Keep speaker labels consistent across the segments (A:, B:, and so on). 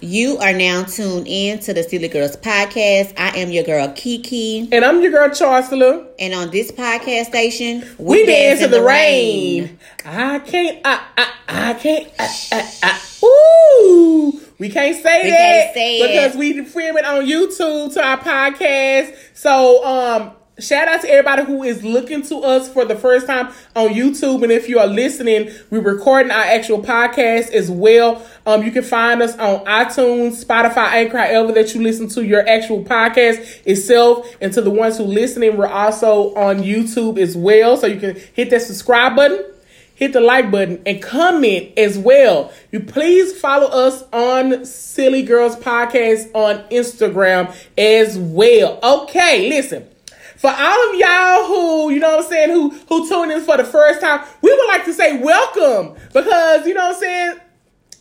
A: You are now tuned in to the Silly Girls podcast. I am your girl Kiki,
B: And I'm your girl Chancellor.
A: and on this podcast station,
B: We, dance in the rain. I can't. I. I. I can't. I, I, I, ooh. We can't say
A: We
B: that
A: can't say it.
B: because we film it on YouTube to our podcast. So, um, shout out to everybody who is looking to us for the first time on YouTube. And if you are listening, we're recording our actual podcast as well. Um, you can find us on iTunes, Spotify, Anchor, however that you listen to your actual podcast itself. And to the ones who listening, we're also on YouTube as well. So you can hit that subscribe button hit the like button and comment as well. You please follow us on Silly Girls Podcast on Instagram as well. Okay, listen. For all of y'all who, you know what I'm saying, who who tune in for the first time, we would like to say welcome because you know what I'm saying,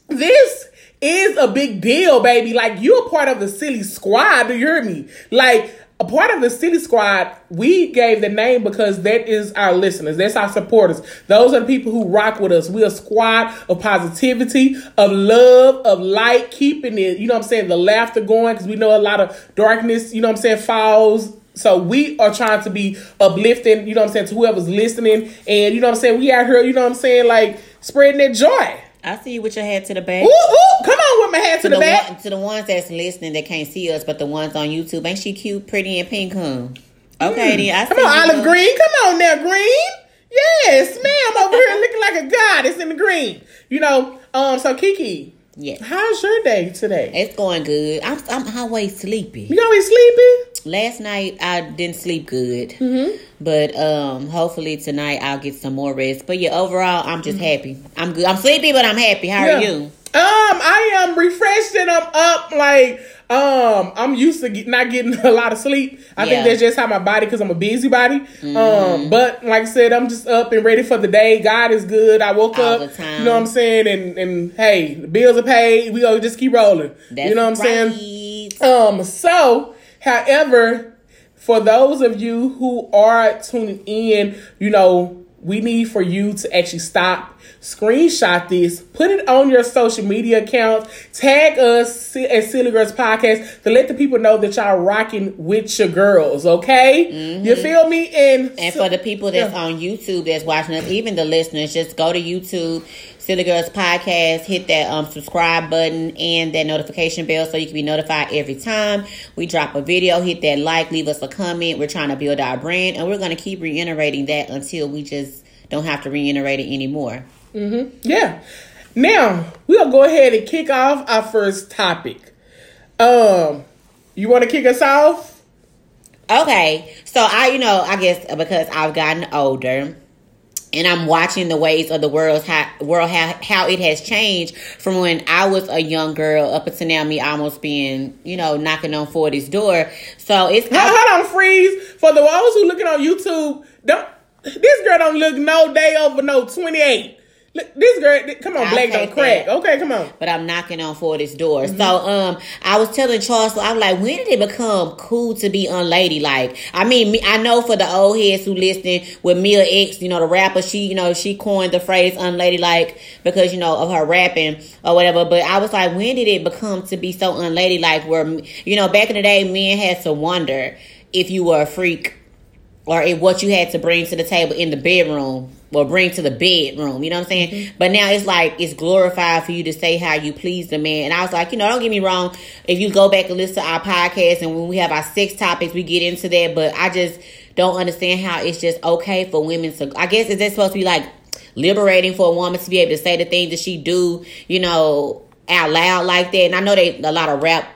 B: this is a big deal, baby. Like you're a part of the silly squad. Do you hear me? Like a part of the silly squad. We gave the name because that is our listeners. That's our supporters. Those are the people who rock with us. We're a squad of positivity, of love, of light, keeping it. You know what I'm saying? The laughter going because we know a lot of darkness. You know what I'm saying? Falls. So we are trying to be uplifting, you know what I'm saying, to whoever's listening. And you know what I'm saying, we out here, you know what I'm saying, like spreading that joy.
A: I see you with your head to the back.
B: Ooh, ooh, come on with my hand to,
A: To
B: the,
A: the,
B: back.
A: one, to the ones that's listening that can't see us, but the ones on YouTube, ain't she cute, pretty, and pink? Huh? Okay, then I
B: Come
A: see
B: on, olive green. Come on now, green. Yes, ma'am. Over here looking like a goddess in the green. You know, um, so Kiki,
A: Yes,
B: how's your day today?
A: it's going good. I'm I'm always sleepy.
B: You always sleepy?
A: Last night I didn't sleep good,
B: Mm-hmm.
A: but um, hopefully tonight I'll get some more rest. But yeah, overall I'm just
B: Mm-hmm.
A: happy. I'm good. I'm sleepy, but I'm happy. How are you?
B: Um, I am refreshed and I'm up. Like, um, I'm used to get, not getting a lot of sleep. I
A: Yeah.
B: think that's just how my body, because I'm a busybody.
A: Mm-hmm.
B: Um, but like I said, I'm just up and ready for the day. God is good. I woke
A: All
B: up. You know what I'm saying? And and hey, the bills are paid. We gonna just keep rolling.
A: That's
B: you know what I'm saying? Um, so, however, for those of you who are tuning in, you know, we need for you to actually stop, screenshot this, put it on your social media accounts, tag us at Silly Girls Podcast to let the people know that y'all rocking with your girls, okay? You feel me? And,
A: Mm-hmm. And for the people that's on YouTube that's watching us, even the listeners, just go to YouTube, Silly Girls Podcast, hit that um subscribe button and that notification bell so you can be notified every time we drop a video. Hit that like, leave us a comment. We're trying to build our brand, and we're gonna keep reiterating that until we just don't have to reiterate it anymore.
B: Yeah. Now we'll go ahead and kick off our first topic. Um, you want to kick us off?
A: Okay, so I, you know, I guess because I've gotten older and I'm watching the ways of the world, how, world how, how it has changed from when I was a young girl up until now, me almost being, you know, knocking on 40's door. So it's
B: Hold, hold on, freeze. For the ones who looking on YouTube, don't this girl don't look no day over no twenty eight. Look, this girl, come on,
A: I'll
B: black don't crack.
A: that.
B: Okay, come on.
A: but I'm knocking on 40's door. So um I was telling Charles, I'm like, when did it become cool to be unladylike? I mean, me, I know for the old heads who listening with Mia X, you know, the rapper, she, you know, she coined the phrase unladylike because, you know, of her rapping or whatever. But I was like, when did it become to be so unladylike where, you know, back in the day, men had to wonder if you were a freak or if what you had to bring to the table in the bedroom or bring to the bedroom. You know what I'm saying?
B: Mm-hmm.
A: But now it's like it's glorified for you to say how you please the man. And I was like, you know, don't get me wrong. If you go back and listen to our podcast and when we have our six topics, we get into that. But I just don't understand how it's just okay for women to. I guess is that supposed to be like liberating for a woman to be able to say the things that she do, you know, out loud like that. And I know they a lot of rap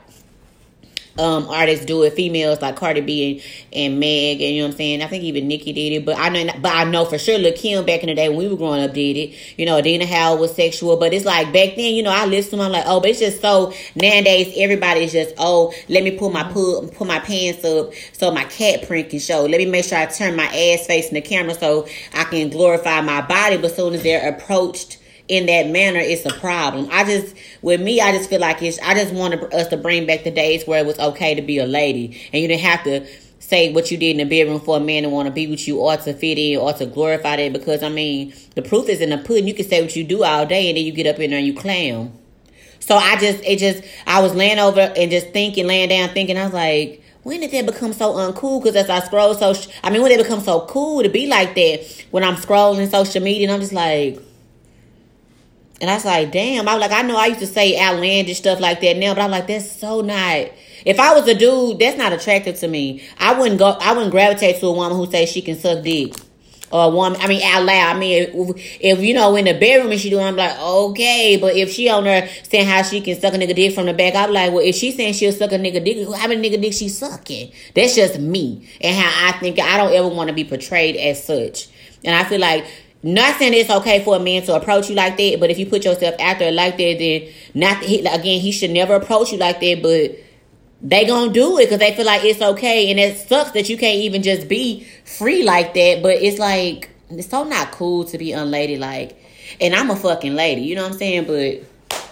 A: um artists do it. Females like Cardi B and, and Meg and you know what I'm saying? I think even Nicki did it but I know but I know for sure Lil Kim back in the day when we were growing up did it. You know Dina Howard was sexual but it's like back then you know I listen to them I'm like oh but it's just so nowadays everybody's just oh let me pull my pull pull my pants up so my cat print can show. Let me make sure I turn my ass facing the camera so I can glorify my body. But soon as they're approached in that manner, it's a problem. I just, with me, I just feel like it's, I just want us to bring back the days where it was okay to be a lady and you didn't have to say what you did in the bedroom for a man to want to be with you or to fit in or to glorify that because, I mean, the proof is in the pudding. You can say what you do all day and then you get up in there and you clam. So I just, it just, I was laying over and just thinking, laying down, thinking. I was like, when did that become so uncool? Because as I scroll, so I mean, when it become so cool to be like that? When I'm scrolling social media, and I'm just like, and I was like, damn. I was like, I know I used to say outlandish stuff like that now, but I'm like, that's so not. If I was a dude, that's not attractive to me. I wouldn't go. I wouldn't gravitate to a woman who says she can suck dick. Or a woman, I mean, out loud. I mean, if, if you know in the bedroom and she doing, I'm like, okay. But if she on there saying how she can suck a nigga dick from the back, I'm like, well, if she saying she'll suck a nigga dick, how many nigga dick she sucking? That's just me and how I think. I don't ever want to be portrayed as such. And I feel like not saying it's okay for a man to approach you like that, but if you put yourself out there like that, then not he, again he should never approach you like that. But they gonna do it because they feel like it's okay, and it sucks that you can't even just be free like that. But it's like it's so not cool to be unladylike. And I'm a fucking lady, you know what I'm saying? But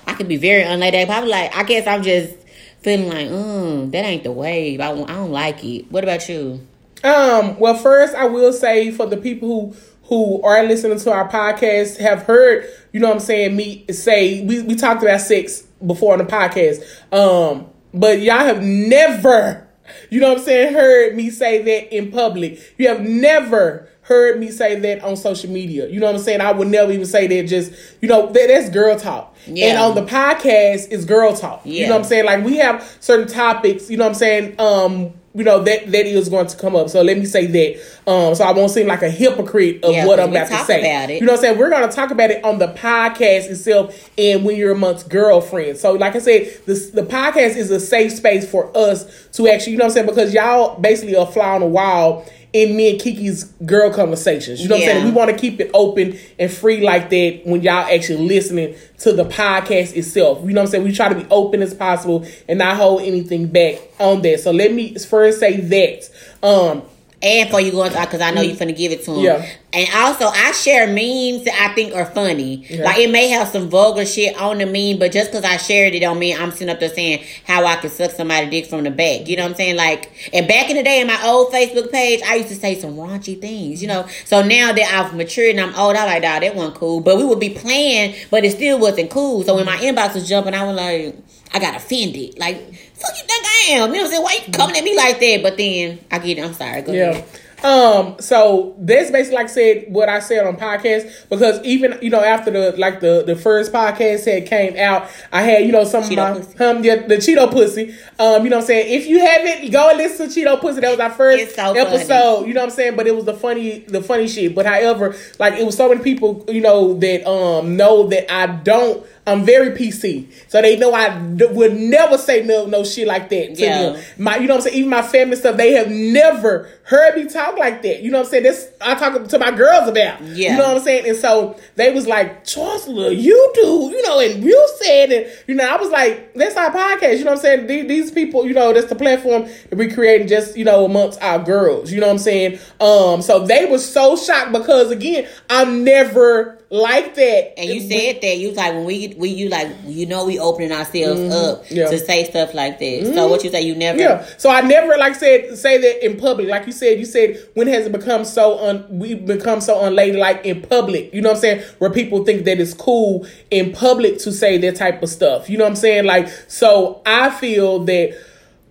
A: I could be very unladylike. Probably like I guess I'm just feeling like, mm, that ain't the wave. I, I don't like it. What about you?
B: Um. Well, first I will say for the people who who are listening to our podcast have heard, you know what I'm saying, me say we, we talked about sex before on the podcast. Um but y'all have never, you know what I'm saying, heard me say that in public. You have never heard me say that on social media. You know what I'm saying? I would never even say that just, you know, that, that's girl talk. Yeah. And on the podcast, it's girl talk. Yeah. You know what I'm saying? Like we have certain topics, you know what I'm saying, um, you know that that is going to come up. So let me say that. Um, so I won't seem like a hypocrite of yeah, what I'm about to say. You know what I'm saying? We're going to talk about it on the podcast itself, and when you're amongst girlfriends. So like I said, this the podcast is a safe space for us to actually, you know what I'm saying, because y'all basically are fly on the wall in me and Kiki's girl conversations. You know yeah. what I'm saying? We want to keep it open and free like that when y'all actually listening to the podcast itself. You know what I'm saying? We try to be open as possible and not hold anything back on that. So let me first say that. Um
A: and for you going to, uh, because I know you're gonna mm. give it to him.
B: Yeah.
A: And also, I share memes that I think are funny. Yeah. Like it may have some vulgar shit on the meme, but just because I shared it don't mean I'm sitting up there saying how I can suck somebody dick from the back. You know what I'm saying? Like, and back in the day in my old Facebook page, I used to say some raunchy things. You know. So now that I've matured and I'm old, I like, dog, that wasn't cool. But we would be playing, but it still wasn't cool. So when my inbox was jumping, I was like, I got offended. Like, fuck you think I am? You know what I'm saying? Why you coming at me like that? But then I get it. I'm sorry. Go yeah. ahead.
B: Um, so that's basically like I said what I said on podcast because even you know after the like the the first podcast had came out, I had you know some Cheeto of my um yeah, the Cheeto pussy. Um, you know what I'm saying? If you haven't, go and listen to Cheeto pussy. That was our first so episode. Funny. You know what I'm saying? But it was the funny the funny shit. But however, like it was so many people you know that um know that I don't I'm very PC, so they know I d- would never say no no shit like that to yeah. them. My, you know what I'm saying? Even my family stuff, they have never heard me talk like that. You know what I'm saying? This I talk to my girls about. Yeah. You know what I'm saying? And so they was like, Chancellor, you do, you know, and you said it. You know, I was like, that's our podcast. You know what I'm saying? These, these people, you know, that's the platform that we creating just you know amongst our girls. You know what I'm saying? Um, so they were so shocked because again, I'm never like that.
A: And you said that you was like when we we you like you know we opening ourselves mm-hmm. up yeah. to say stuff like that. Mm-hmm. So what you say you never
B: Yeah. So I never like said say that in public. Like you said, you said when has it become so un we become so unladylike in public. You know what I'm saying? Where people think that it's cool in public to say that type of stuff. You know what I'm saying? Like so I feel that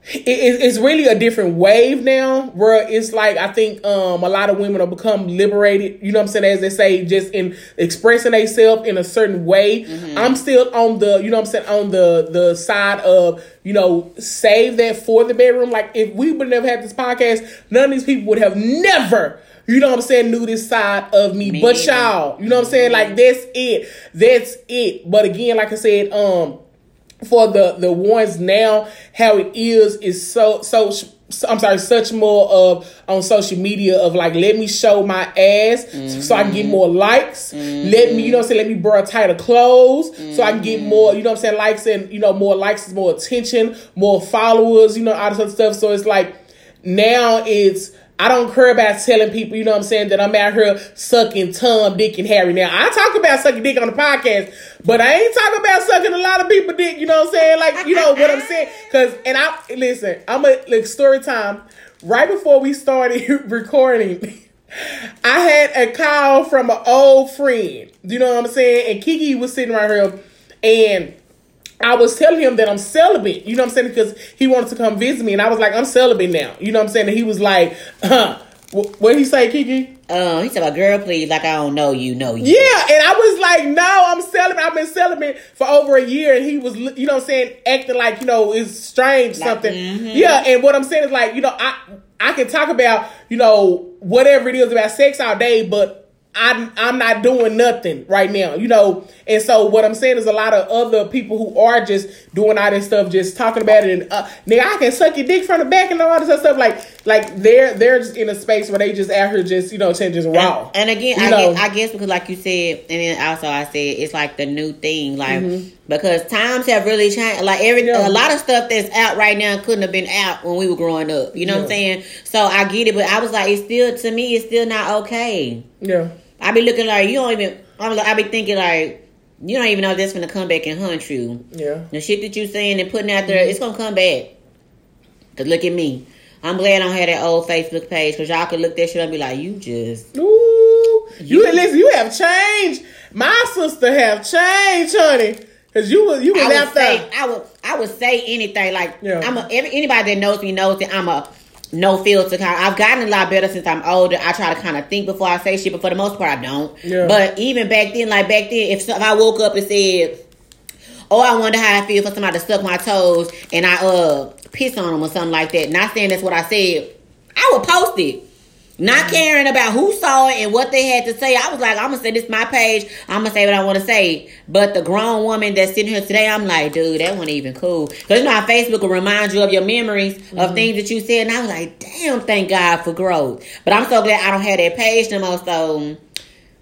B: it's really a different wave now where it's like I think um, a lot of women have become liberated, you know what I'm saying, as they say, just in expressing themselves in a certain way. Mm-hmm. I'm still on the, you know what I'm saying, on the the side of, you know, save that for the bedroom. Like if we would never had this podcast, none of these people would have never you know what I'm saying, knew this side of me, me but y'all, you know what I'm saying? Like that's it. That's it. But again, like I said, um, for the the ones now how it is is so so I'm sorry, such more of on social media of like, let me show my ass mm-hmm. so I can get more likes. Mm-hmm. Let me, you know I'm saying, let me wear tighter clothes mm-hmm. so I can get more, you know I'm saying, likes and, you know, more likes is more attention, more followers, you know, all this other stuff. So it's like now it's I don't care about telling people, you know what I'm saying, that I'm out here sucking Tom, Dick, and Harry. Now, I talk about sucking dick on the podcast, but I ain't talking about sucking a lot of people dick, you know what I'm saying? Like, you know what I'm saying? Cause, and I, listen, I'm a, like, story time. Right before we started recording, I had a call from an old friend, you know what I'm saying? And Kiki was sitting right here, and I was telling him that I'm celibate. You know what I'm saying? Because he wanted to come visit me, and I was like, I'm celibate now. You know what I'm saying? And he was like, huh. What did he say, Kiki?
A: Um, he said, "A girl, please, like I don't know you, know you."
B: Yeah, and I was like, "No, I'm celibate. I've been celibate for over a year." And he was, you know, what I'm saying, acting like you know it's strange
A: Like,
B: something.
A: mhm.
B: Yeah, and what I'm saying is like, you know, I I can talk about you know whatever it is about sex all day, but I'm I'm not doing nothing right now, you know. And so what I'm saying is a lot of other people who are just doing all this stuff, just talking about it, and uh, nigga, I can suck your dick from the back and all this other stuff. Like like they're they're just in a space where they just out here just you know saying just raw.
A: And, and again, I, guess, I guess because, like you said, and then also I said it's like the new thing, like
B: Mm-hmm.
A: because times have really changed. Like every
B: Yeah.
A: a lot of stuff that's out right now couldn't have been out when we were growing up. You know what I'm saying? So I get it, but I was like, it's still to me, it's still not okay.
B: yeah.
A: I be looking like you don't even. I'm like, I be thinking like you don't even know that's gonna come back and hunt you.
B: Yeah.
A: The shit that you saying and putting out there, it's gonna come back. Cause look at me. I'm glad I don't have that old Facebook page because y'all could look that shit up and be like, you just
B: Ooh, you listen. You have changed. My sister have changed, honey. Cause you was you was
A: I would say
B: out.
A: I would I would say anything like
B: Yeah.
A: I'm a every, anybody that knows me knows that I'm a no filter kind. I've gotten a lot better since I'm older. I try to kind of think before I say shit, but for the most part I don't.
B: Yeah.
A: But even back then, like back then, if, if I woke up and said, "Oh, I wonder how I feel for somebody to suck my toes," and I uh piss on them or something like that, not saying that's what I said, I would post it. Not caring about who saw it and what they had to say. I was like, I'm gonna say this my page. I'm gonna say what I want to say. But the grown woman that's sitting here today, I'm like, dude, that wasn't even cool. Cause you know how Facebook will remind you of your memories of things that you said, and I was like, damn, thank God for growth. But I'm so glad I don't have that page no more. So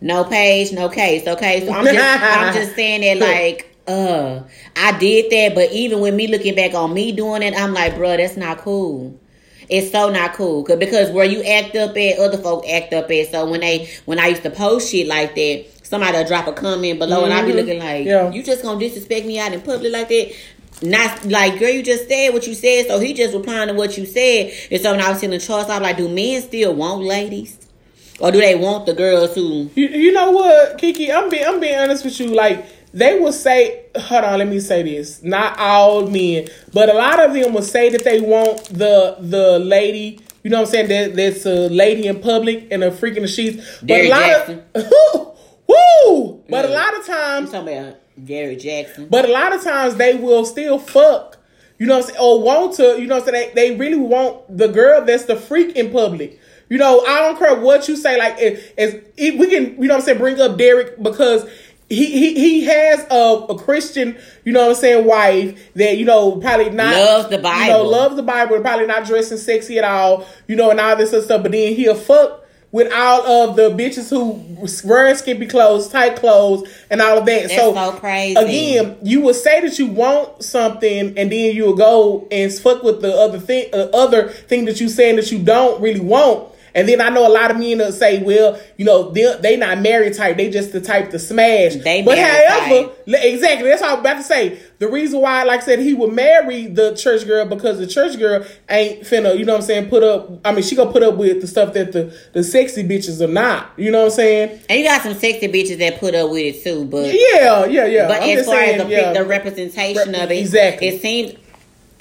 A: no page, no case. Okay, so I'm just, I'm just saying that like. Uh, I did that, but even with me looking back on me doing it, I'm like, bro, that's not cool. It's so not cool. because because where you act up at, other folk act up at. So when they when I used to post shit like that, somebody will drop a comment below, and I be
B: mm-hmm.
A: looking like,
B: Yeah.
A: you just gonna disrespect me out in public like that. Not like girl, you just said what you said, so he just replying to what you said. And so when I was in the charts, I was like, do men still want ladies, or do they want the girls who?
B: You, you know what, Kiki? I'm being I'm being honest with you. Like they will say, hold on, let me say this. Not all men, but a lot of them will say that they want the the lady. You know what I'm saying? That that's a lady in public and a freak in the sheets. But
A: Derrick
B: a lot
A: Jackson.
B: of woo. But a
A: mm.
B: lot of
A: I'm
B: times,
A: talking about Gary Jackson.
B: but a lot of times they will still fuck. You know what I'm saying? Or want to, you know what I'm saying? They, they really want the girl that's the freak in public. You know, I don't care what you say. Like, if, if, if we can, you know what I'm saying, bring up Derek because he he, he has a, a Christian, you know what I'm saying, wife that, you know, probably not.
A: Loves the
B: You know,
A: Bible.
B: loves the Bible, probably not dressing sexy at all, you know, and all this other stuff. But then he'll fuck with all of the bitches who wear skimpy clothes, tight clothes, and all of that.
A: That's
B: so,
A: so crazy.
B: again, you will say that you want something, and then you'll go and fuck with the other thing, uh, other thing that you saying that you don't really want. And then I know a lot of men will say, well, you know, they they not married type. They just the type to smash.
A: They
B: but however,
A: type.
B: exactly. That's what I was about to say. The reason why, like I said, he would marry the church girl because the church girl ain't finna, you know what I'm saying, put up, I mean, she gonna put up with the stuff that the, the sexy bitches are not. You know what I'm saying?
A: And you got some sexy bitches that put up with it too, but
B: Yeah, yeah, yeah.
A: But
B: I'm
A: as far
B: saying,
A: as the,
B: yeah.
A: the representation
B: Rep-
A: of it,
B: exactly.
A: it seems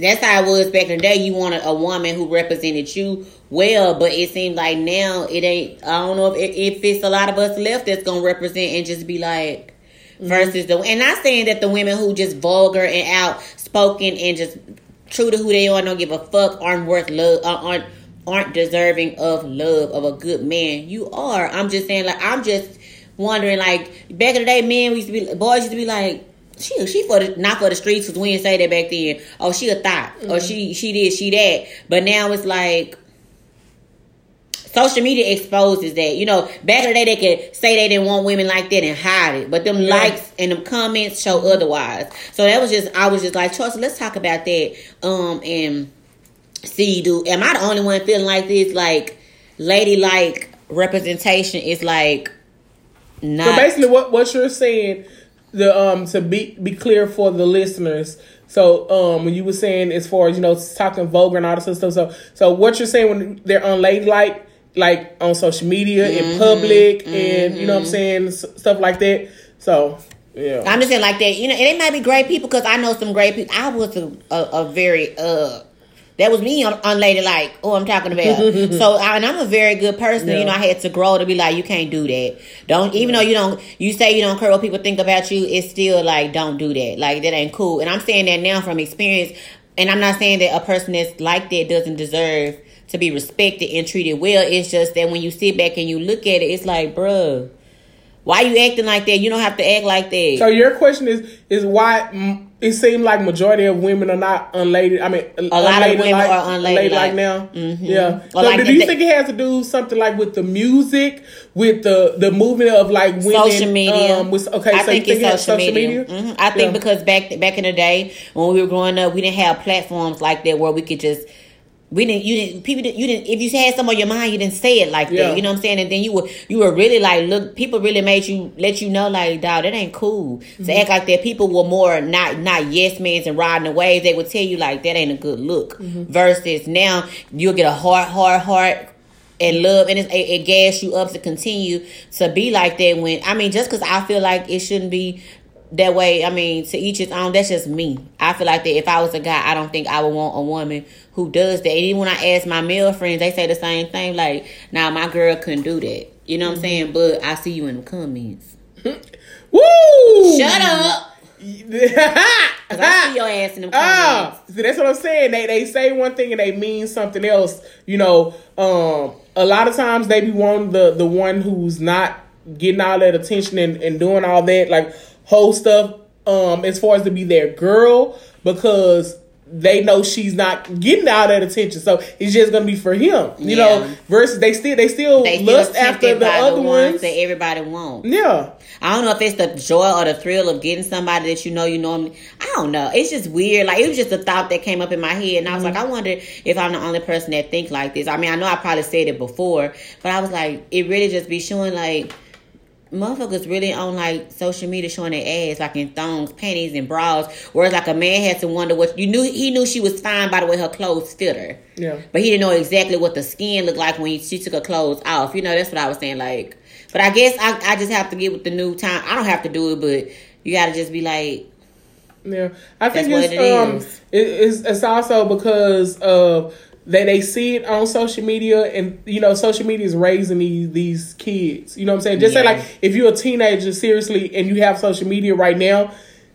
A: that's how it was back in the day. You wanted a woman who represented you well, but it seems like now it ain't. I don't know if, it, if it's a lot of us left that's gonna represent and just be like
B: Mm-hmm.
A: versus the. And not saying that the women who just vulgar and outspoken and just true to who they are, don't give a fuck, aren't worth love, uh, aren't aren't deserving of love of a good man. You are. I'm just saying, like I'm just wondering, like back in the day, men we used to be boys used to be like. She she for the not for the streets because we didn't say that back then. Oh, she a thought. Or she she did she that. But now it's like social media exposes that. You know, back in the day they could say they didn't want women like that and hide it, but them
B: Yeah.
A: likes and them comments show otherwise. So that was just I was just like, Chelsea, let's talk about that. Um and see, do am I the only one feeling like this? Like lady like representation is like not.
B: So basically, what what you're saying, the um to be be clear for the listeners. So um when you were saying as far as you know talking vulgar and all this stuff. So so what you're saying when they're unladylike, like like on social media in public, and you know what I'm saying s- stuff like that. So Yeah.
A: I'm just saying like that, you know, and they might be great people because I know some great people. I was a, a, a very uh that was me un- unladylike. Oh, I'm talking about. so, I, and I'm a very good person.
B: Yeah.
A: You know, I had to grow to be like, you can't do that. Don't even though you don't, you say you don't care what people think about you. It's still like, don't do that. Like that ain't cool. And I'm saying that now from experience. And I'm not saying that a person that's like that doesn't deserve to be respected and treated well. It's just that when you sit back and you look at it, it's like, bruh, why you acting like that? You don't have to act like that.
B: So your question is is why it seems like majority of women are not unladed. I mean, a
A: lot of women are unladed
B: like
A: like-
B: now.
A: Mhm.
B: Yeah. So
A: like
B: do you think it has to do something like with the music, with the the movement of like women,
A: social media.
B: Um, with, okay,
A: I
B: so
A: think
B: you
A: it's
B: think
A: social, media. Mhm. I think
B: Yeah.
A: because back back in the day when we were growing up, we didn't have platforms like that where we could just. We didn't. You didn't. People. Didn't, you didn't. If you had some on your mind, you didn't say it like
B: Yeah.
A: that. You know what I'm saying? And then you were. You were really like, look. People really made you let you know, like, dog, that ain't cool
B: Mm-hmm.
A: to act like that. People were more not not yes men's and riding the waves. They would tell you like that ain't a good look.
B: Mm-hmm.
A: Versus now, you'll get a heart, heart, heart and love and it, it, it gas you up to continue to be like that when i mean just because i feel like it shouldn't be that way i mean to each his own that's just me i feel like that if i was a guy i don't think i would want a woman who does that even when i ask my male friends they say the same thing like nah my girl couldn't do that you know what i'm saying but i see you in the comments
B: Woo!
A: shut up because i see your ass in the comments
B: Ah, see, that's what I'm saying. They they say one thing and they mean something else. You know, um, a lot of times they be one the the one who's not getting all that attention and, and doing all that like whole stuff. Um, as far as to be their girl because they know she's not getting all that attention, so it's just gonna be for him. You know, versus they still they still
A: they
B: lust after the other
A: the
B: ones.
A: that everybody wants
B: yeah.
A: I don't know if it's the joy or the thrill of getting somebody that you know you normally. I don't know. It's just weird. Like it was just a thought that came up in my head, and I was like, mm-hmm. I wonder if I'm the only person that think like this. I mean, I know I probably said it before, but I was like, it really just be showing like motherfuckers really on like social media showing their ass like in thongs, panties, and bras. Whereas like a man had to wonder what you knew. He knew she was fine by the way her clothes fit her.
B: Yeah.
A: But he didn't know exactly what the skin looked like when she took her clothes off. You know, that's what I was saying. Like, but I guess I, I just have to get with the new time. I don't have to do it, but you got to just be like,
B: Yeah, I think it's
A: it
B: um,
A: is.
B: it, it's it's also because of they they see it on social media, and you know, social media is raising these these kids. You know what I'm saying? Just say like if you're a teenager, seriously, and you have social media right now,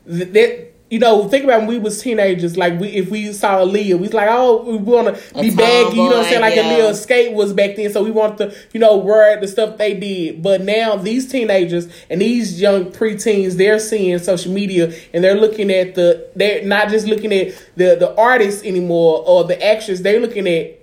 B: th- that. You know, think about when we was teenagers. Like we, if we saw Aaliyah, we was like, oh, we want to
A: A
B: be baggy. You know what I'm saying? Like
A: yeah.
B: Aaliyah skate was back then, so we want to, you know, wear the stuff they did. But now these teenagers and these young preteens, they're seeing social media and they're looking at the, they're not just looking at the the artists anymore or the actors. They're looking at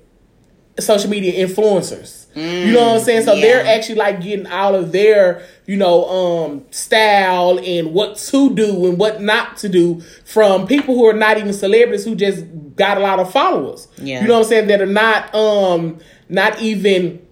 B: social media influencers. You know what I'm saying? So
A: yeah.
B: they're actually like getting out of their, you know, um style and what to do and what not to do from people who are not even celebrities who just got a lot of followers.
A: Yeah.
B: You know what I'm saying? That are not um not even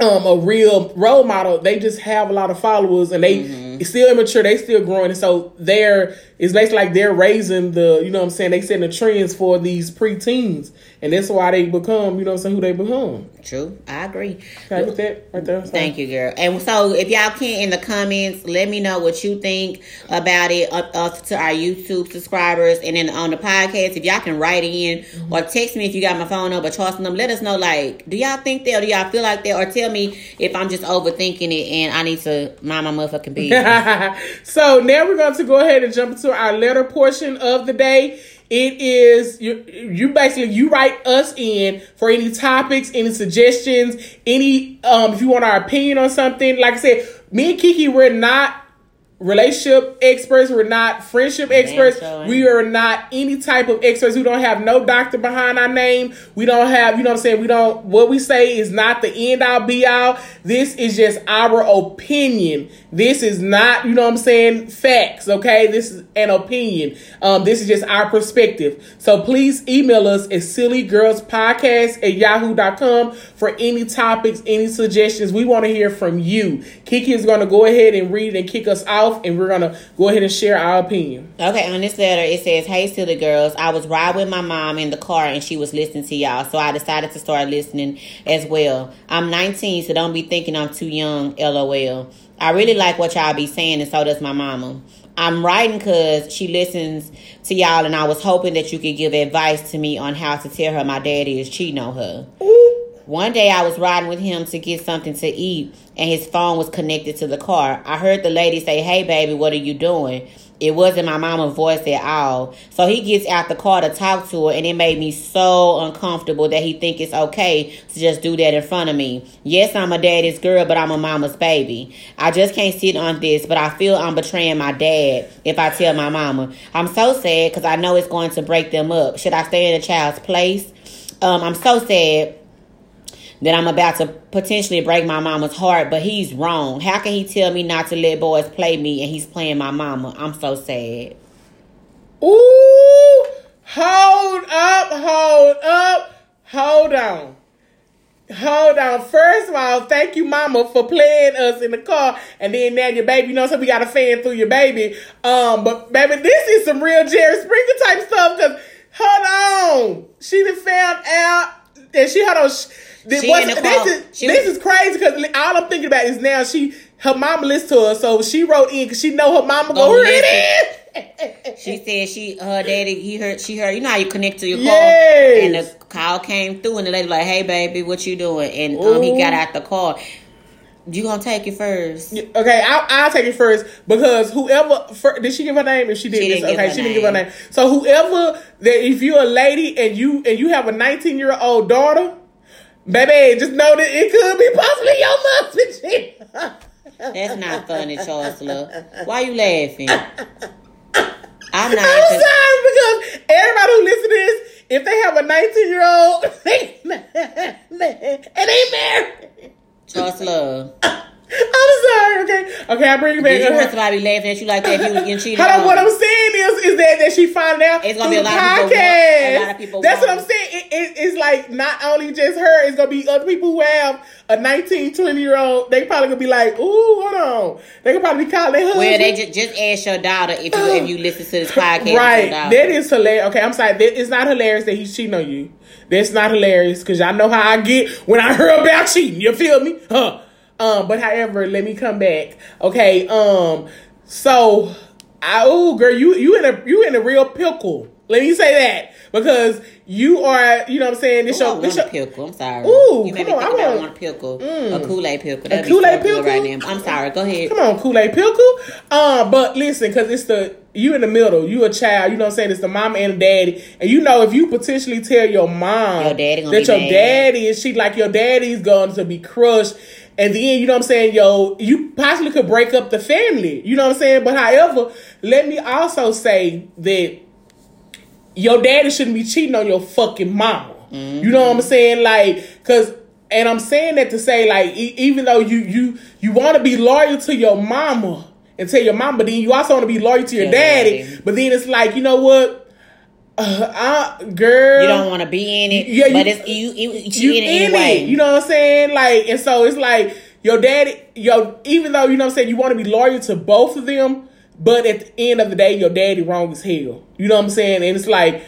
B: um a real role model. They just have a lot of followers and they
A: Mm-hmm.
B: Still immature, they still growing and so they're it's basically like they're raising the you know what I'm saying, they setting the trends for these preteens. And that's why they become, you know what I'm saying, who they become.
A: true. I agree.
B: Okay, with that right there. So-
A: Thank you, girl. And so, if y'all can in the comments, let me know what you think about it up, up to our YouTube subscribers, and then on the podcast, if y'all can write in mm-hmm. or text me if you got my phone number, Charleston them. Let us know, like, do y'all think that, or do y'all feel like that, or tell me if I'm just overthinking it and I need to mind my motherfucking business.
B: so now we're going to go ahead and jump into our letter portion of the day. It is you. You basically you write us in for any topics, any suggestions, any um if you want our opinion on something. Like I said, me and Kiki, we're not relationship experts. We're not friendship experts. we are not any type of experts. We don't have no doctor behind our name. We don't have, you know what I'm saying? We don't, what we say is not the end all be all. This is just our opinion. This is not, you know what I'm saying, facts, okay? This is an opinion. Um, this is just our perspective. So please email us at sillygirlspodcast at yahoo.com for any topics, any suggestions. We want to hear from you. Kiki is going to go ahead and read and kick us off, and we're going to go ahead and share our opinion.
A: Okay, on this letter it says, "Hey, silly girls, I was riding with my mom in the car and she was listening to y'all, so I decided to start listening as well. I'm 19, so don't be thinking I'm too young. LOL. I really like what y'all be saying, and so does my mama. I'm writing because she listens to y'all, and I was hoping that you could give advice to me on how to tell her my daddy is cheating on her. One day I was riding with him to get something to eat, and his phone was connected to the car. I heard the lady say, Hey, baby, what are you doing? It wasn't my mama's voice at all. So he gets out the car to talk to her, and it made me so uncomfortable that he think it's okay to just do that in front of me. Yes, I'm a daddy's girl, but I'm a mama's baby. I just can't sit on this, but I feel I'm betraying my dad if I tell my mama. I'm so sad because I know it's going to break them up. Should I stay in a child's place? Um, I'm so sad that I'm about to potentially break my mama's heart, but he's wrong. How can he tell me not to let boys play me and he's playing my mama? I'm so sad.
B: Ooh, hold up, hold up, hold on. Hold on. First of all, thank you, Mama, for playing us in the car, and then now your baby. You know, so we got a fan through your baby. Um, but baby, this is some real Jerry Springer type stuff. Cause hold on, she done found out, and she hold on. This,
A: She the
B: this is
A: She
B: this
A: was-
B: is crazy because all I'm thinking about is now she her mama listens to her, so she wrote in because she know her mama
A: Go
B: go read it.
A: She said she her daddy he heard she heard you know how you connect to your car
B: Yes.
A: and the call came through and the lady like hey baby what you doing and um, he got out the car. You gonna take it first?
B: Okay, I'll, I'll take it first because whoever fir- did she give her name? If she did,
A: she didn't
B: okay, she didn't give her
A: name.
B: name. So whoever that, if you're a lady and you and you have a 19 year old daughter, baby, just know that it could be possibly your mother.
A: That's not funny, Chancellor. Why you laughing? I'm not.
B: I'm
A: even-
B: sorry because everybody who listens to this, if they have a 19 year old and they married,
A: Chancellor.
B: I'm sorry. Okay, okay, I bring it back.
A: Did you want somebody laughing at you like that if you was getting cheated
B: on, what I'm saying is, is that that she found out
A: It's gonna be a lot of people want- a lot of people
B: That's what I'm saying. It, it, it's like not only just her. It's gonna be other people who have a 19, 20 year old. They probably gonna be like, "Ooh, hold on." They could probably be calling their husband.
A: Well, they just just ask your daughter if you if you listen to this podcast.
B: right. That is hilarious. Okay, I'm sorry. That, it's not hilarious that he's cheating on you. That's not hilarious because y'all know how I get when I hear about cheating. You feel me? Huh. Um, but however, let me come back. Okay. Um. So, I, oh girl, you you in a you in a real pickle. Let me say that because you are. You know what I'm saying? This
A: Ooh, I
B: show.
A: want
B: This
A: a pickle. I'm sorry.
B: Ooh,
A: you made me
B: on,
A: think
B: I
A: about
B: want-
A: one pickle,
B: Mm.
A: a Kool Aid pickle. That'd be
B: Kool-Aid
A: so
B: pickle?
A: right now. I'm sorry. Go ahead.
B: Come on, Kool Aid pickle. Um, but listen, because it's the you in the middle. You a child. You know what I'm saying? It's the mom and the daddy, and you know if you potentially tell your mom
A: Your daddy
B: that your
A: mad.
B: daddy is she like your daddy's going to be crushed. And then you know what I'm saying, yo, you possibly could break up the family. You know what I'm saying? But however, let me also say that your daddy shouldn't be cheating on your fucking mama. You know what I'm saying? Like, cause, and I'm saying that to say, like, e- even though you you you want to be loyal to your mama and tell your mama, but then you also want to be loyal to your
A: Your
B: daddy.
A: daddy.
B: But then it's like, you know what, uh, I, girl,
A: You don't want to be in it,
B: Yeah, you-
A: but it's you. You,
B: you
A: cheating
B: in
A: anyway.
B: it. You know what I'm saying? Like, and so it's like your daddy, yo, even though you know what I'm saying, you want to be loyal to both of them, but at the end of the day, your daddy wrong as hell. You know what I'm saying? And it's like,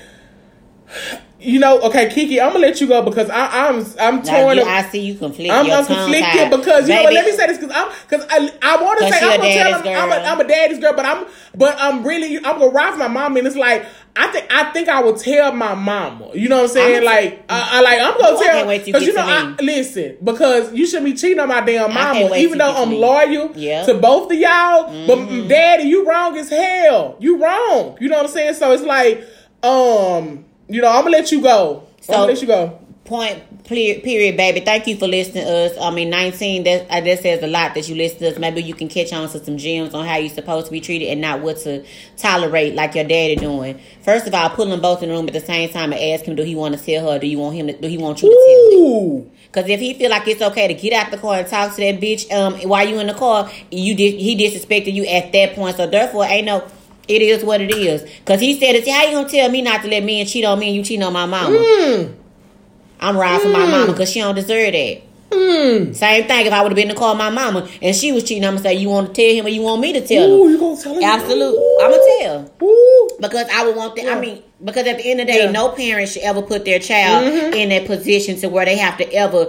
B: you know, okay, Kiki, I'm gonna let you go because I, I'm I'm torn.
A: you. I see you conflicted.
B: I'm, conflicted because you know what? Let me say this because I'm because I I want to say I'm gonna tell him I'm a. I'm a daddy's girl, but I'm but I'm really I'm gonna ride my mom, and it's like I think I think I would tell my mama. You know what I'm saying?
A: I'ma
B: like I, I like I'm gonna
A: I
B: tell
A: can't wait till you
B: because you know
A: to
B: I, listen because you shouldn't be cheating on my damn mama, even though I'm loyal to both of y'all. But
A: Mm-hmm.
B: daddy, you wrong as hell. You wrong. You know what I'm saying? So it's like um. You know, I'm gonna let you go. I'm gonna let you go.
A: Point period, baby. Thank you for listening to us. I mean, nineteen. That uh, that says a lot that you listen to us. Maybe you can catch on to some gems on how you're supposed to be treated and not what to tolerate, like your daddy doing. First of all, pull them both in the room at the same time and ask him, do he want to tell her? Do you want him? To, do he want you to tell him?
B: Ooh.
A: Because if he feel like it's okay to get out the car and talk to that bitch um while you in the car, you did he disrespected you at that point. So therefore, ain't no. It is what it is. Cause he said, "It's how you gonna tell me not to let me and cheat on me and you cheating on my mama?
B: Mm.
A: I'm riding for my mama because she don't deserve that."
B: Mm.
A: Same thing if I would have been to call my mama and she was cheating, I'm gonna say, You want to tell him or you want me to tell
B: Ooh,
A: him?
B: you gonna tell him?
A: Absolutely. I'm gonna tell.
B: Ooh.
A: Because I would want that.
B: Yeah.
A: I mean, because at the end of the day,
B: Yeah.
A: no parent should ever put their child
B: Mhm.
A: in that position to where they have to ever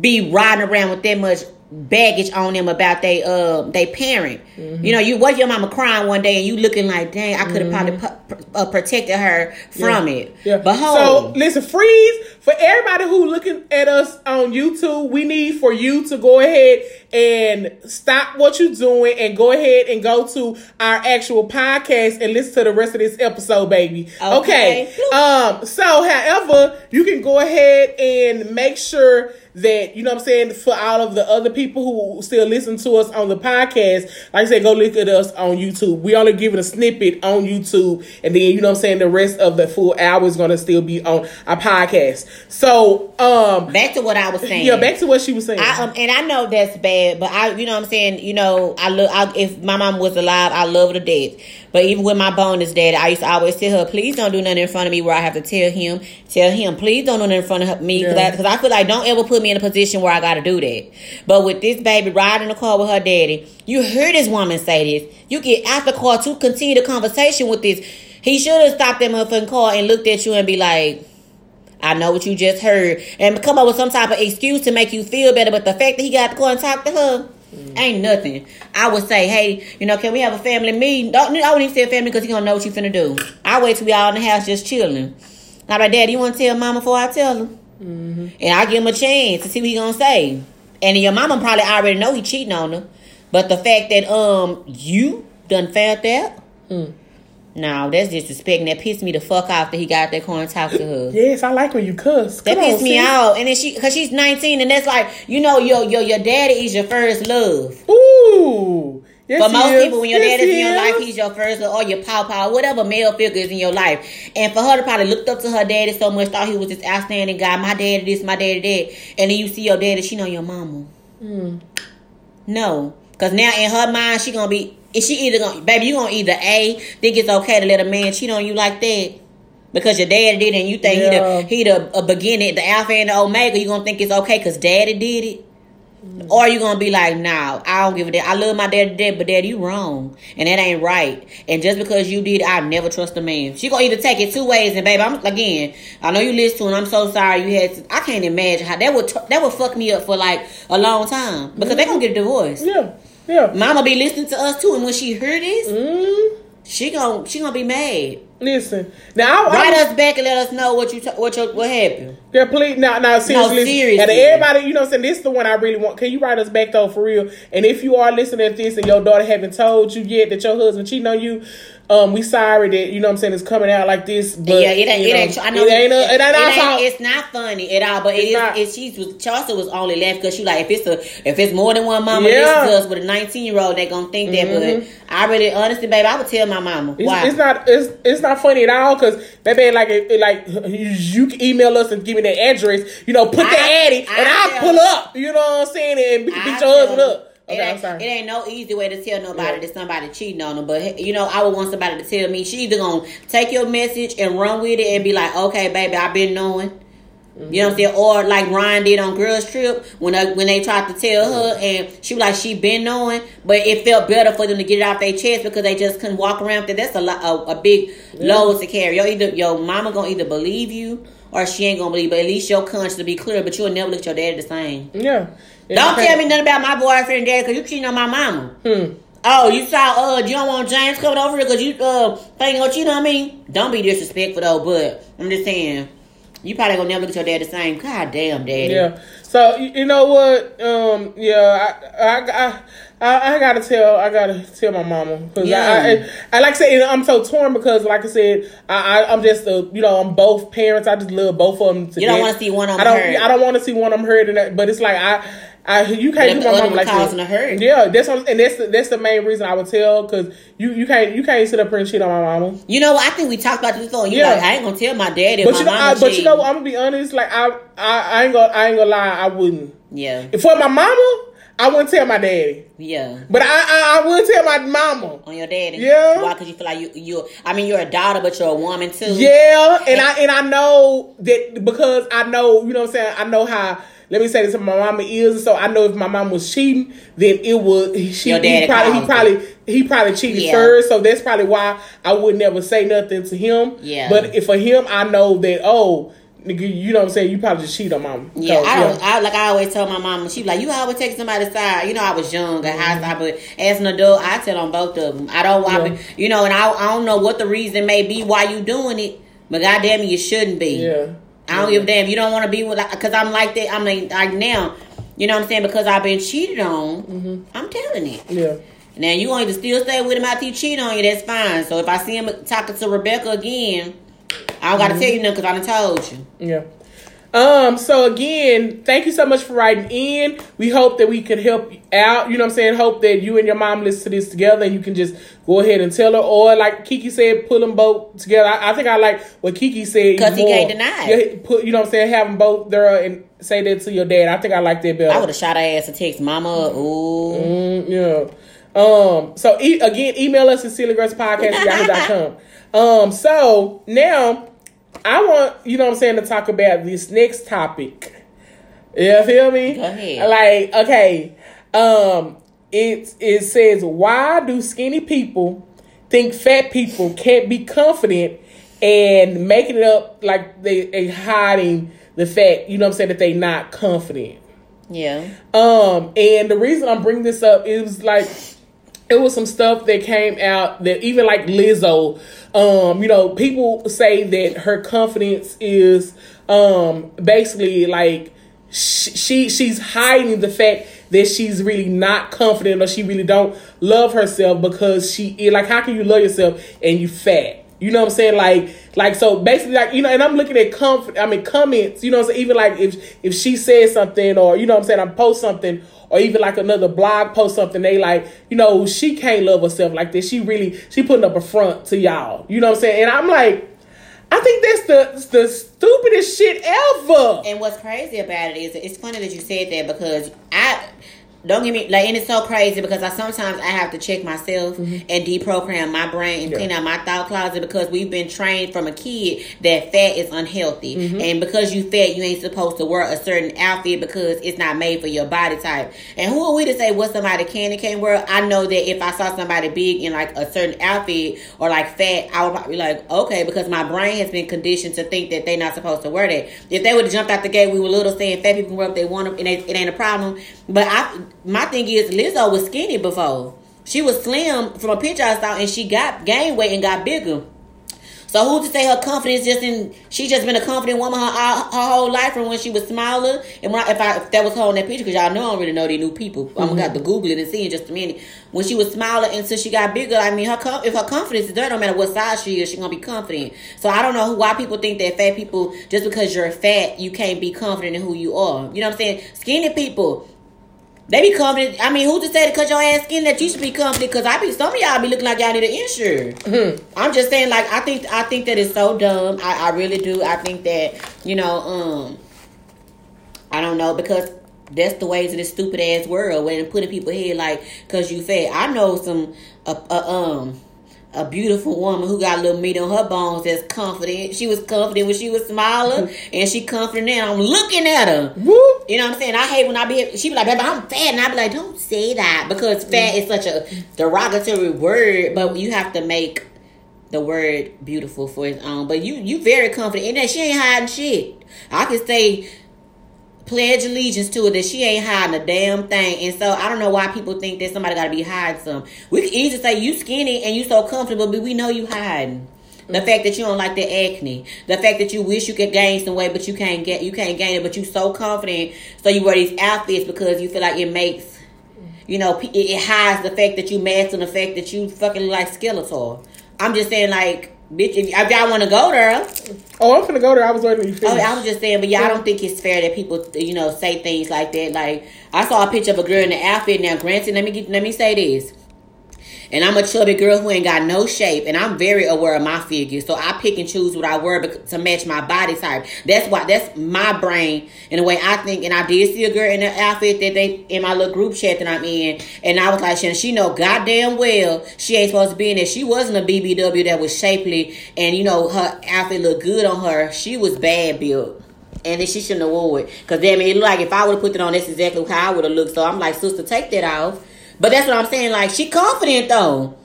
A: be riding around with that much baggage on them about they uh they parent.
B: Mm-hmm.
A: You know, you what if your mama crying one day and you looking like, dang, I could have
B: Mm-hmm.
A: probably uh, protected her from it.
B: Yeah.
A: But hold.
B: so listen, freeze for everybody who looking at us on YouTube. We need for you to go ahead and stop what you're doing and go ahead and go to our actual podcast and listen to the rest of this episode, baby.
A: Okay.
B: okay. Um. So, however, you can go ahead and make sure that you know what I'm saying for all of the other people who still listen to us on the podcast. Like I said, go look at us on YouTube. We only give it a snippet on YouTube, and then you know what I'm saying the rest of the full hour is gonna still be on our podcast. So, um,
A: back to what I was saying.
B: yeah, back to what she was saying.
A: I, um, and I know that's bad, but I, you know what I'm saying. You know, I look. I, if my mom was alive, I love her to death. But even with my bone is dead, I used to always tell her, please don't do nothing in front of me where I have to tell him, tell him, please don't do nothing in front of me because
B: Yeah.
A: I, I feel like don't ever put me in a position where I got to do that. But with this baby riding in the car with her daddy, you hear this woman say this. You get out the car to continue the conversation with this. He should have stopped that motherfucking car and looked at you and be like. I know what you just heard, and come up with some type of excuse to make you feel better. But the fact that he got to go and talk to her ain't nothing. I would say, hey, you know, can we have a family meeting? Don't, I wouldn't even say a family because he gonna know what you finna do. I wait till we all in the house just chilling. Now, like, Daddy, you want to tell Mama before I tell her? And I give him a chance to see what he gonna say. And your mama probably already know he cheating on her, but the fact that um you done found that. No, that's disrespecting. That pissed me the fuck off that he got that car and talked to her.
B: yes, I like when you cuss.
A: That
B: Come on,
A: pissed me out. And then she, cause she's 19, and that's like, you know, your your your daddy is your first love.
B: Ooh. Yes,
A: For most
B: is.
A: people, when your
B: Yes,
A: daddy's in
B: he
A: your life, he's your first or your pawpaw, whatever male figure is in your life. And for her to probably looked up to her daddy so much, thought he was this outstanding guy. My daddy this, my daddy that. And then you see your daddy, she know your mama.
B: Hmm.
A: No. Cause now in her mind, she gonna be, is she either gonna, baby, you gonna either A, think it's okay to let a man cheat on you like that? Because your daddy did it and you think
B: Yeah.
A: he the, he the a beginning, the alpha and the omega, you gonna think it's okay cause daddy did it? Or you gonna be like, nah, I don't give a damn. I love my daddy, dad, but daddy, you wrong, and that ain't right. And just because you did, I never trust a man. She gonna either take it two ways, and baby, I'm again. I know you listen to, and I'm so sorry you had. To, I can't imagine how that would that would fuck me up for like a long time because they gonna get a divorce.
B: Yeah. Yeah.
A: Mama be listening to us too, and when she hear this,
B: Mm,
A: she gon' she gonna be mad.
B: listen. Now, I,
A: Write
B: I,
A: us back and let us know what you what your, what happened.
B: Yeah, please. Now, now, seriously.
A: seriously.
B: And everybody, you know saying? This is the one I really want. Can you write us back, though, for real? And if you are listening to this and your daughter haven't told you yet that your husband cheating on you, um, we sorry that, you know what I'm saying, it's coming out like this. But,
A: yeah, it ain't. It
B: know,
A: ain't. I know
B: it ain't, a, it ain't our fault.
A: It's not funny at all. But it
B: It's
A: is.
B: not.
A: It, she was. Chelsea was only left because she like if it's a if it's more than one mama
B: Yeah.
A: listen to us with a 19 year old, they gonna think that. But I really, honestly, baby, I would tell my mama
B: It's,
A: why.
B: it's not it's it's not funny at all because baby like it, it- like you can email us and give me the address you know put the addy and
A: I
B: I'll pull up you know what I'm saying and beat beat your husband
A: them, It
B: okay I'm
A: ain't,
B: sorry
A: it ain't no easy way to tell nobody
B: Yeah.
A: that somebody cheating on them. But you know, I would want somebody to tell me she either gonna take your message and run with it and be like, okay, baby, I've been knowing. You know what I'm saying? Or like Ryan did on Girls Trip when uh, when they tried to tell her and she was like she been knowing, but it felt better for them to get it off their chest because they just couldn't walk around it. That's a lot, a, a big load to carry. Your either your mama gonna either believe you or she ain't gonna believe. But at least your conscience will be clear. But you'll never look at your daddy the same.
B: yeah
A: Don't tell me nothing about my boyfriend and dad because you cheating on my mama.
B: hmm.
A: Oh, you saw uh you don't want James coming over here because you uh think gonna cheat on me? Don't be disrespectful though, but I'm just saying you probably gonna never look at your dad the same. God damn, daddy.
B: Yeah. So you know what? Um. Yeah. I. I. I I, I gotta tell, I gotta tell my mama because
A: Yeah.
B: I, I, I like I said, I'm so torn because, like I said, I, I, I'm just a, you know, I'm both parents. I just love both of them. To
A: You don't wanna see one of
B: I
A: them
B: don't,
A: hurt.
B: I don't want to see one of them hurt, and that, but it's like I, I, you can't do my mama like
A: causing
B: that.
A: a hurt.
B: Yeah, that's what, and that's the, that's the main reason I would tell because you, you can't, you can't sit up here and shit on my mama.
A: You know, what I think we talked about this before. You
B: Yeah.
A: like, I ain't gonna tell my daddy.
B: But
A: my
B: you know,
A: mama
B: I, but you
A: cheat.
B: know, I'm gonna be honest. Like I, I, I ain't gonna, I ain't gonna lie. I wouldn't.
A: Yeah,
B: For my mama, I wouldn't tell my daddy.
A: yeah.
B: But I, I, I would tell my mama.
A: On your daddy.
B: Yeah.
A: Why? Because you feel like you, you. I mean, you're a daughter, but you're a woman too.
B: Yeah, and I and I know that because I know, you know what I'm saying, I know how let me say this to my mama is, and so I know if my mom was cheating, then it would she he probably he probably he probably cheated
A: Yeah.
B: first, so that's probably why I would never say nothing to him.
A: Yeah.
B: But if for him I know that oh you know what I'm saying? You probably just cheat on mom.
A: Yeah, I don't. I, like I always tell my mom, she like, "You always take somebody's side." You know, I was young at high mm-hmm. school, but as an adult, I tell on both of them. I don't want,
B: Yeah.
A: you know, and I, I don't know what the reason may be why you doing it, but goddamn you shouldn't be.
B: Yeah.
A: I don't give a damn. You don't want to be with, because I'm like that. I mean, like now, you know what I'm saying? Because I've been cheated on,
B: Mm-hmm.
A: I'm telling it.
B: Yeah.
A: Now you want to still stay with him after he cheat on you, that's fine. So if I see him talking to Rebecca again, I don't got to
B: Mm-hmm.
A: tell you nothing because I done told you.
B: Yeah. Um, so again, thank you so much for writing in. We hope that we could help you out. You know what I'm saying? Hope that you and your mom listen to this together and you can just go ahead and tell her. Or like Kiki said, pull them both together. I, I think I like what Kiki said.
A: 'Cause he can't deny it.
B: Yeah, put, you know what I'm saying? Have them both there and say that to your dad. I think I like that better.
A: I would have shot her ass a text, Mama. Ooh.
B: Mm, yeah. Um, so e- again, email us at sillygirlspodcast Um, so now I want, you know what I'm saying, to talk about this next topic. You feel me?
A: Go ahead.
B: Like, okay. Um, it it says, why do skinny people think fat people can't be confident and making it up like they, they hiding the fact, you know what I'm saying, that they not confident.
A: Yeah.
B: Um, and the reason I'm bringing this up is like it was some stuff that came out that even like Lizzo, um, you know, people say that her confidence is um basically like sh- she she's hiding the fact that she's really not confident or she really don't love herself because she like how can you love yourself and you fat you know what I'm saying? Like, like so basically, like you know, and I'm looking at comf- I mean comments. You know, what I'm saying? even like if if she says something, or you know, what I'm saying, I post something, or even like another blog post something, they like, you know, she can't love herself like this. She really, she putting up a front to y'all. You know what I'm saying? And I'm like, I think that's the the stupidest shit ever.
A: And what's crazy about it is it's funny that you said that because I don't get me like and it's so crazy because I sometimes I have to check myself mm-hmm. and deprogram my brain and
B: Yeah.
A: clean out my thought closet because we've been trained from a kid that fat is unhealthy mm-hmm. and because you fat you ain't supposed to wear a certain outfit because it's not made for your body type. And who are we to say what somebody can and can't wear? I know that if I saw somebody big in like a certain outfit or like fat, I would probably be like, okay, because my brain has been conditioned to think that they're not supposed to wear that. If they would have jumped out the gate, we were little saying fat people can wear what they want, and it, it ain't a problem. But I, my thing is, Lizzo was skinny before. She was slim from a picture I saw, and she got gained weight and got bigger. So who to say her confidence just in? She just been a confident woman her, her, her whole life from when she was smaller. And when I, if I if that was her on that picture, because y'all know I don't really know these new people. I'm gonna have to mm-hmm. Google it and see in just a minute. When she was smaller until she got bigger, I mean, her if her confidence is there, no matter what size she is, she gonna be confident. So I don't know why people think that fat people just because you're fat, you can't be confident in who you are. You know what I'm saying? Skinny people. They be confident. I mean, who to say because your ass skinny that you should be confident? Because I be some of y'all be looking like y'all need an insure. I'm just saying, like I think I think that it's so dumb. I, I really do. I think that you know, um, I don't know because that's the ways of this stupid ass world when putting people here like because you fat. I know some uh, uh, um a beautiful woman who got a little meat on her bones that's confident. She was confident when she was smaller, and she confident now. I'm looking at her. You know what I'm saying? I hate when I be she be like, baby, I'm fat, and I be like, don't say that because fat is such a derogatory word, but you have to make the word beautiful for its own. But you you very confident, and that she ain't hiding shit. I can say pledge allegiance to it that she ain't hiding a damn thing. And so I don't know why people think that somebody got to be hiding some. We can easily say you skinny and you so comfortable, but we know you hiding. The fact that you don't like the acne, the fact that you wish you could gain some weight, but you can't get, you can't gain it, but you're so confident, so you wear these outfits because you feel like it makes, you know, it, it hides the fact that you masking the fact that you fucking look like Skeletor. I'm just saying, like, bitch, if, if y'all want to go there,
B: Oh, I'm gonna go there. I was waiting you
A: Oh. I was just saying, but y'all don't think it's fair that people, you know, say things like that. Like I saw a picture of a girl in the outfit. Now, granted, let me get, let me say this. And I'm a chubby girl who ain't got no shape, and I'm very aware of my figure. So I pick and choose what I wear to match my body type. That's why that's my brain and the way I think. And I did see a girl in the outfit that they in my little group chat that I'm in, and I was like, she, know goddamn well she ain't supposed to be in there. She wasn't a BBW that was shapely, and you know her outfit looked good on her. She was bad built. And then she shouldn't have wore it. Cause damn it, it like if I would have put it on, that's exactly how I would have looked. So I'm like, sister, take that off. But that's what I'm saying. Like she confident though.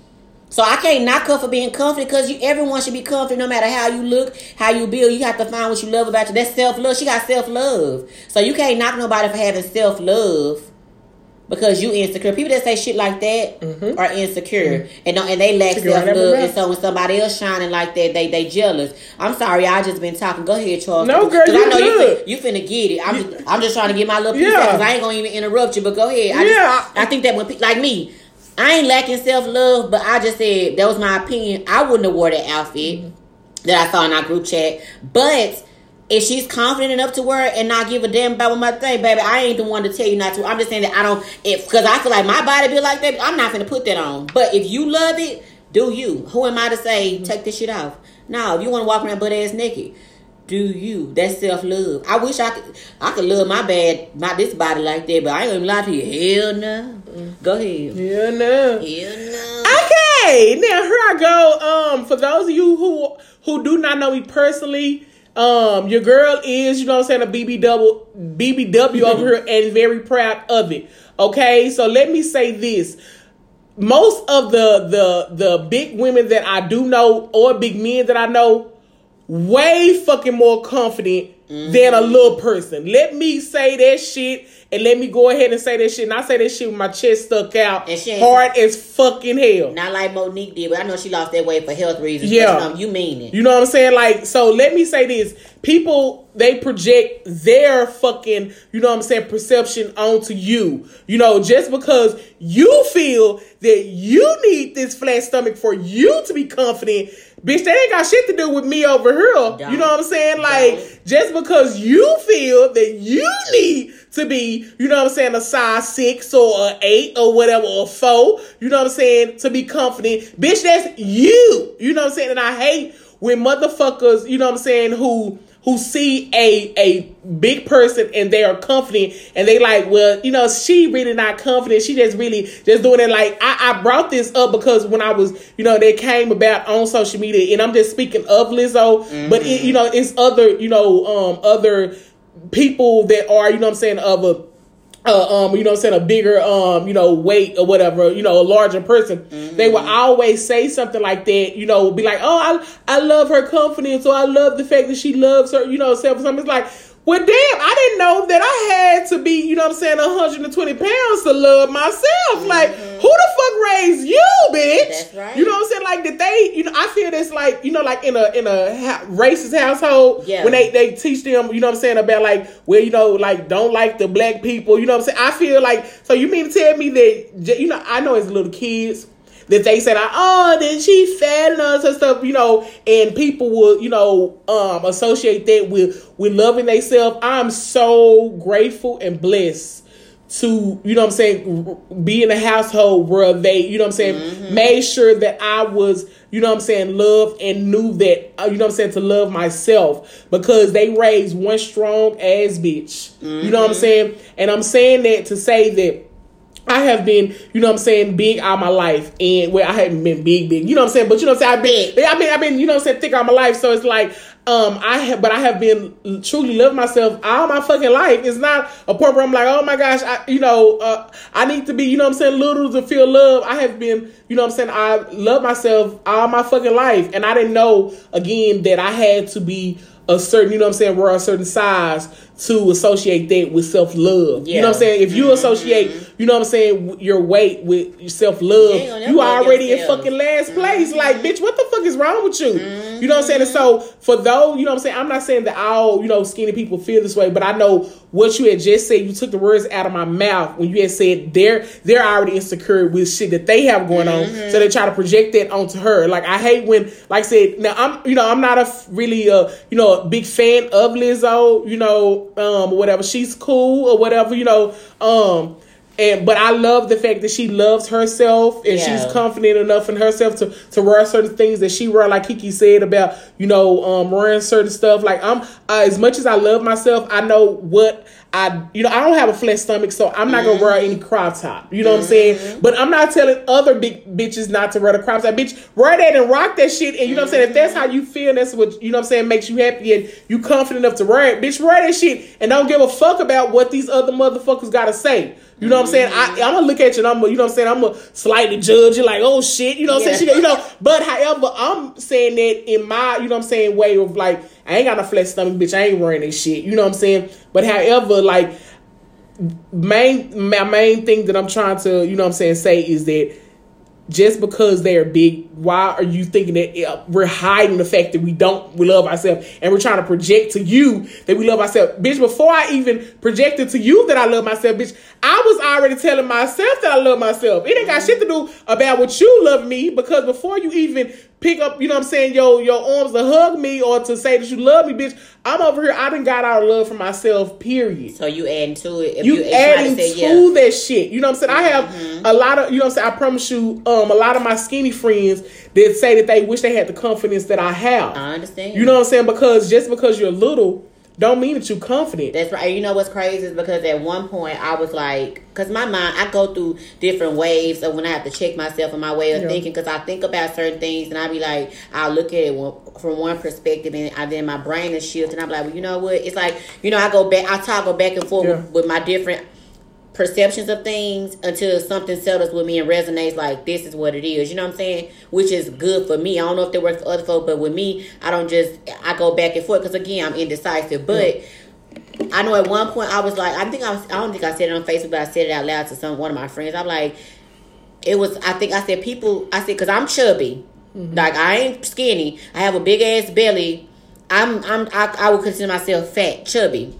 A: So I can't knock her for being confident because you everyone should be confident no matter how you look, how you build. You have to find what you love about you. That's self love. She got self love. So you can't knock nobody for having self love because you insecure. People that say shit like that
B: Mhm.
A: are insecure and don't, and they lack self love. And so when somebody else shining like that, they they jealous. I'm sorry, I just been talking. Go ahead, Charles.
B: No, girl, you
A: I know you fin- you finna get it. I'm just I'm just trying to get my little piece
B: Yeah.
A: out because I ain't gonna even interrupt you. But go ahead. I
B: Yeah.
A: Just, I think that when pe- like me. I ain't lacking self love, but I just said that was my opinion. I wouldn't have wore that outfit that I saw in our group chat. But if she's confident enough to wear it and not give a damn about what my thing, baby, I ain't the one to tell you not to. I'm just saying that I don't if because I feel like my body be like that. I'm not gonna put that on. But if you love it, do you? Who am I to say take this shit off? No, if you want to walk around butt ass naked. Do you? That's self love. I wish I could. I could love my bad, my this body like that, but I ain't gonna lie to you. Hell no. Go ahead.
B: Yeah, no.
A: Hell no.
B: Okay, now here I go. Um, for those of you who who do not know me personally, um, your girl is, you know what I'm saying, a BBW BBW over here and very proud of it. Okay, so let me say this. Most of the the the big women that I do know or big men that I know way fucking more confident than a little person. Let me say that shit and let me go ahead and say that shit. And I say that shit with my chest stuck out
A: And she
B: hard as fucking hell.
A: Not like Monique did, but I know she lost that weight for health reasons.
B: Yeah.
A: But, um, you mean it.
B: You know what I'm saying? Like, so let me say this. People, they project their fucking, you know what I'm saying, perception onto you. You know, just because you feel that you need this flat stomach for you to be confident, bitch, that ain't got shit to do with me over here. You know what I'm saying? Like, just because you feel that you need to be, you know what I'm saying, a size six or a eight or whatever, or four, you know what I'm saying, to be confident, bitch, that's you. You know what I'm saying? And I hate when motherfuckers, you know what I'm saying, who who see a a big person and they are confident and they like, well, you know, she really not confident. She just really just doing it. Like I, I brought this up because when I was, you know, they came about on social media, and I'm just speaking of Lizzo, but it, you know, it's other, you know, um, other people that are, you know, what I'm saying, of a uh, um, you know what I'm saying, a bigger, um, you know, weight or whatever, you know, a larger person, they will always say something like that, you know, be like, oh, I, I love her confidence, or I love the fact that she loves her, you know, self. Something it's like, well, damn, I didn't know that I had to be, you know what I'm saying, 120 pounds to love myself. Mm-hmm. Like, who the fuck raised you, bitch?
A: Right.
B: You know what I'm saying? Like, did they, you know, I feel this like, you know, like in a in a ha- racist household,
A: Yeah.
B: when they they teach them, you know what I'm saying, about like, well, you know, like don't like the black people, you know what I'm saying? I feel like, so you mean to tell me that, you know, I know as little kids that they said, oh, then she fat and all that stuff, you know, and people will, you know, um, associate that with with loving themselves. I'm so grateful and blessed to, you know what I'm saying, be in a household where they, you know what I'm saying, made sure that I was, you know what I'm saying, loved and knew that, uh, you know what I'm saying, to love myself because they raised one strong ass bitch. You know what I'm saying? And I'm saying that to say that I have been, you know what I'm saying, big all my life. And well, I haven't been big, big. You know what I'm saying? But you know what I'm saying? I've been I mean I've been, you know what I'm saying, thick all my life. So it's like, um, I have but I have been truly loving myself all my fucking life. It's not a point where I'm like, oh my gosh, I you know, uh, I need to be, you know what I'm saying, little to feel love. I have been, you know what I'm saying, I love myself all my fucking life. And I didn't know again that I had to be a certain, you know what I'm saying, we're a certain size to associate that with self love. You know what I'm saying? If you associate, you know what I'm saying, your weight with self love, you
A: love
B: already in fucking last place. Like, bitch, what the fuck is wrong with you? You know what I'm saying? And so for those, you know what I'm saying, I'm not saying that all, you know, skinny people feel this way, but I know what you had just said, you took the words out of my mouth when you had said they're they're already insecure with shit that they have going on. So they try to project that onto her. Like I hate when like I said, now I'm you know, I'm not a really a you know a big fan of Lizzo, you know, um whatever. She's cool or whatever, you know, um and but I love the fact that she loves herself and
A: Yeah.
B: she's confident enough in herself to to wear certain things that she wear, like Kiki said about you know um wearing certain stuff. Like I'm uh, as much as I love myself, I know what I you know I don't have a flat stomach, so I'm not gonna wear any crop top. You know what I'm saying? But I'm not telling other big bitches not to wear the crop top. Bitch, wear that and rock that shit. And you know what I'm saying? If that's how you feel, that's what you know what I'm saying makes you happy and you confident enough to wear it. Bitch, wear that shit and don't give a fuck about what these other motherfuckers gotta say. You know what I'm saying? I, mm-hmm. I'm gonna look at you and I'm, gonna- you know what I'm saying? I'm gonna slightly judge you, like, oh shit, you know what I'm saying?
A: Yeah.
B: She, you know, but however, I'm saying that in my, you know what I'm saying, way of like, I ain't got no flat stomach, bitch. I ain't wearing that shit. You know what I'm saying? But however, like, main my main thing that I'm trying to, you know what I'm saying, say is that just because they're big, why are you thinking that uh, we're hiding the fact that we don't we love ourselves and we're trying to project to you that we love ourselves, bitch? Before I even projected to you that I love myself, bitch, I was already telling myself that I love myself. It ain't got shit to do about what you love me because before you even pick up, you know what I'm saying, your your arms to hug me or to say that you love me, bitch, I'm over here. I done got out of love for myself. Period
A: So you adding to it. If
B: you,
A: if
B: adding to
A: yeah.
B: that shit. You know what I'm saying? I have a lot of, you know what I'm saying? I promise you, um, a lot of my skinny friends that say that they wish they had the confidence that I have.
A: I understand.
B: You know what I'm saying? Because just because you're little, don't mean that you're confident.
A: That's right. You know what's crazy is because at one point I was like, because my mind, I go through different waves of when I have to check myself and my way of
B: Yeah.
A: thinking. Because I think about certain things and I be like, I'll look at it one- from one perspective and I, then my brain is shifted. And I'm like, well, you know what? It's like, you know, I go back, I toggle back and forth
B: Yeah.
A: with, with my different perceptions of things until something settles with me and resonates like this is what it is. You know what I'm saying? Which is good for me. I don't know if that works for other folks, but with me, I don't just I go back and forth because again I'm indecisive. But I know at one point I was like I think I was I don't think I said it on Facebook, but I said it out loud to some one of my friends. I'm like, it was I think I said people I said because I'm chubby, mm-hmm. like I ain't skinny. I have a big ass belly. I'm I'm I, I would consider myself fat, chubby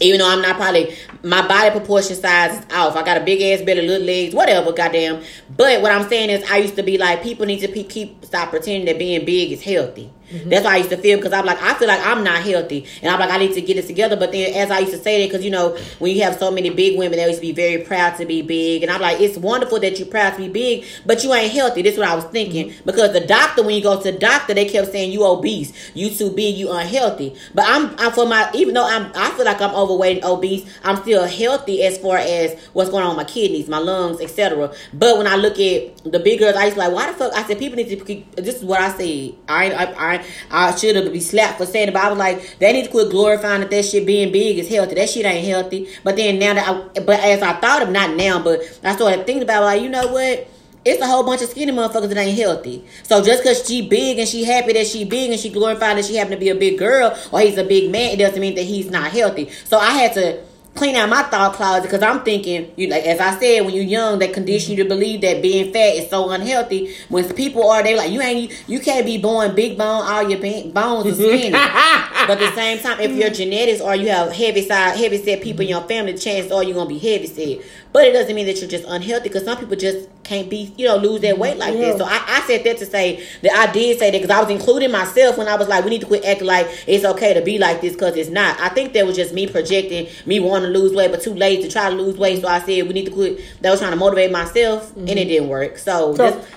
A: even though I'm not probably my body proportion size is off. I got a big ass belly, little legs, whatever, goddamn. But what I'm saying is, I used to be like, people need to pe- keep stop pretending that being big is healthy. Mm-hmm. That's how I used to feel because I'm like, I feel like I'm not healthy, and I'm like, I need to get it together. But then, as I used to say that, because you know, when you have so many big women, they used to be very proud to be big, and I'm like, it's wonderful that you're proud to be big, but you ain't healthy. This is what I was thinking mm-hmm. because the doctor, when you go to the doctor, they kept saying you obese, you too big, you unhealthy. But I'm, I'm for my, even though I'm, I feel like I'm overweight and obese, I'm still healthy as far as what's going on with my kidneys, my lungs, etc. But when I look at the big girls, I used to like, why the fuck? I said people need to. keep- This is what I said. I ain't, I, I, should have be slapped for saying it, but I was like, they need to quit glorifying that that shit being big is healthy. That shit ain't healthy. But then now that, I, but as I thought of not now, but I started thinking about like, you know what? It's a whole bunch of skinny motherfuckers that ain't healthy. So just because she big and she happy that she big and she glorified that she happen to be a big girl or he's a big man, it doesn't mean that he's not healthy. So I had to clean out my thought closet because I'm thinking, you like as I said, when you're young, they condition you to believe that being fat is so unhealthy. When people are, they like you ain't you can't be born big bone, all your bones are skinny. but at the same time, if your genetics or you have heavy side, heavy set people in your family, chances are you're gonna be heavy set. But it doesn't mean that you're just unhealthy because some people just can't be, you know, lose their weight like
B: Yeah.
A: this. So I, I said that to say that I did say that because I was including myself when I was like, we need to quit acting like it's okay to be like this because it's not. I think that was just me projecting, me wanting to lose weight, but too late to try to lose weight. So I said we need to quit. That was trying to motivate myself, and it didn't work. So,
B: So,
A: just,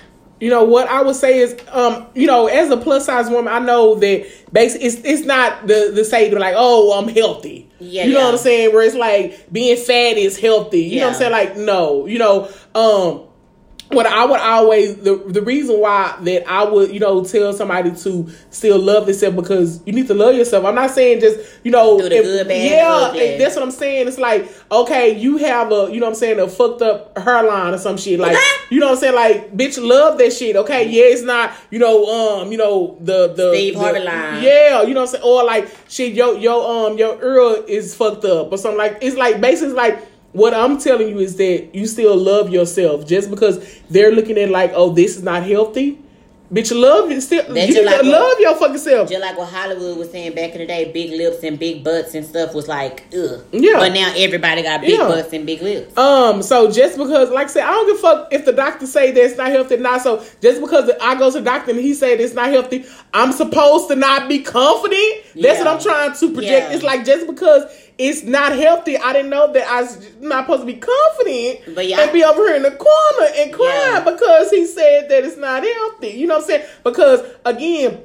B: you know what I would say is, um, you know, as a plus size woman, I know that basically it's it's not the the say like, oh, I'm healthy.
A: Yeah,
B: you know
A: yeah.
B: what I'm saying? Where it's like being fat is healthy. You know what I'm saying? Like, no, you know, um. What I would always the the reason why that I would you know tell somebody to still love themselves because you need to love yourself. I'm not saying just you know if-
A: good, bad,
B: yeah
A: ugly.
B: if that's what I'm saying. It's like okay, you have a you know what I'm saying a fucked up hairline or some shit like you know what I'm saying like bitch love that shit. Okay, yeah, it's not you know um you know the the
A: Steve Harvey line.
B: Yeah, you know what I'm saying or like shit your your um your ear is fucked up or something like it's like basically like. What I'm telling you is that you still love yourself just because they're looking at like, oh, this is not healthy. Bitch, love it still.
A: That's
B: you
A: like
B: love your fucking self.
A: just like what Hollywood was saying back in the day, big lips and big butts and stuff was like, ugh.
B: Yeah.
A: But now everybody got big
B: Yeah.
A: butts and big lips.
B: Um, so just because, like I said, I don't give a fuck if the doctor say that it's not healthy or not. So just because I go to the doctor and he said it's not healthy, I'm supposed to not be confident. That's
A: Yeah.
B: what I'm trying to project.
A: Yeah.
B: It's like just because it's not healthy, I didn't know that I was not supposed to be confident
A: But yeah,
B: and be over here in the corner and crying
A: Yeah.
B: because he said that it's not healthy. You know what I'm saying? Because again,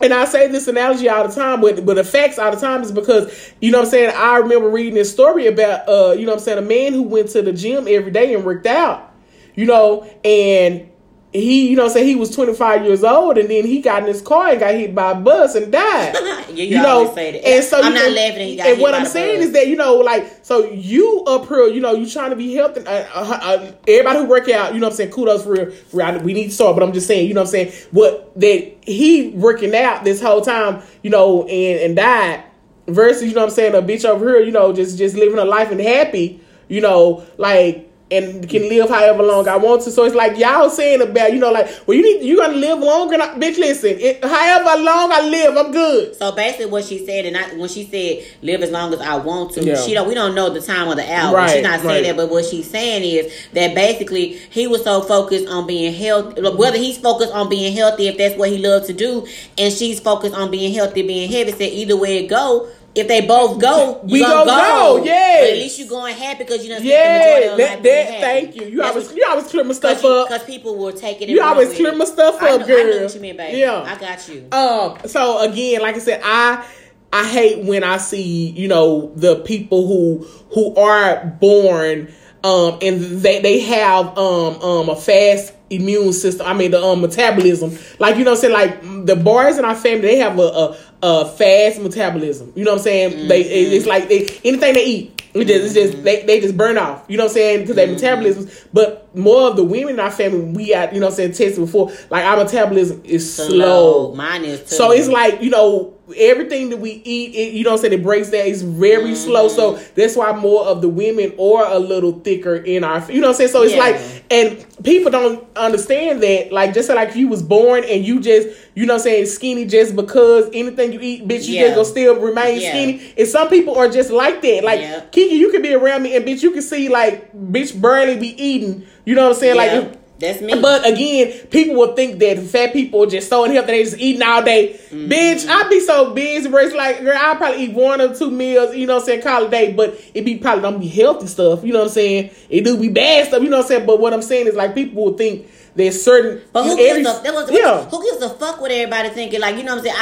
B: and I say this analogy all the time, but but the facts all the time is because you know what I'm saying. I remember reading this story about uh you know what I'm saying a man who went to the gym every day and worked out, you know, and he, you know, say he was 25 years old, and then he got in his car and got hit by a bus and died.
A: you,
B: you know,
A: say that.
B: and so
A: I'm
B: you
A: not
B: know,
A: laughing. At he got
B: and what I'm saying
A: bus.
B: is that you know, like, so you up here, you know, you trying to be healthy. Uh, uh, uh, everybody who work out, you know, what I'm saying, kudos for real. For real. We need to start, but I'm just saying, you know, what I'm saying, what that he working out this whole time, you know, and and died versus, you know, what I'm saying, a bitch over here, you know, just just living a life and happy, you know, like and can live however long I want to. So it's like y'all saying about, you know, like, well, you need you gonna live longer. And I, bitch, listen, it, however long I live, I'm good.
A: So basically, what she said, and I, when she said "live as long as I want to,"
B: Yeah.
A: she don't. We don't know the time of the hour.
B: Right,
A: she's not saying
B: right.
A: that, but what she's saying is that basically he was so focused on being healthy. Whether he's focused on being healthy, if that's what he loves to do, and she's focused on being healthy, being heavy. Said either way it go. If they both go,
B: We
A: gonna go.
B: go.
A: But at least you're going happy because you know. spent the majority
B: Yeah, that, that thank you. You
A: That's
B: always you always clear my stuff
A: you,
B: up.
A: Cause people will take it.
B: You always clear my stuff
A: I
B: up,
A: know, I know what you mean, baby.
B: Yeah.
A: I got you.
B: Um. So again, like I said, I I hate when I see you know the people who who are born um and they they have um um a fast immune system. I mean the um metabolism. Like you know, what I'm saying like the boys in our family they have a a, a fast metabolism. You know what I'm saying? They it's like they anything they eat. It just, it's just they, they just burn off. You know what I'm saying? Because their metabolisms. But more of the women in our family, we got you know what I'm saying tested before. Like our metabolism is slow.
A: Mine is too.
B: So it's like, you know, everything that we eat, it, you know what I'm saying, it breaks down. It's very mm-hmm. slow. So that's why more of the women are a little thicker in our, you know what I'm saying? So it's
A: Yeah.
B: like, and people don't understand that. Like, just like you was born and you just, you know what I'm saying, skinny just because anything you eat, bitch, you
A: Yeah.
B: just gonna still remain
A: Yeah.
B: skinny. And some people are just like that. Like. Kiki, you could be around me and bitch, you can see like, bitch, barely be eating. You know what I'm saying? Like,
A: that's me.
B: but again, people will think that fat people are just so unhealthy, they just eating all day.
A: Mm-hmm.
B: Bitch, I'd be so busy where it's like, girl, I probably eat one or two meals, you know what I'm saying, call it a day, but it be probably don't be healthy stuff, you know what I'm saying? It do be bad stuff, you know what I'm saying? But what I'm saying is like people will think there's certain
A: But who
B: every-
A: gives a was,
B: yeah.
A: who gives a fuck what everybody thinking? Like you know what I'm saying?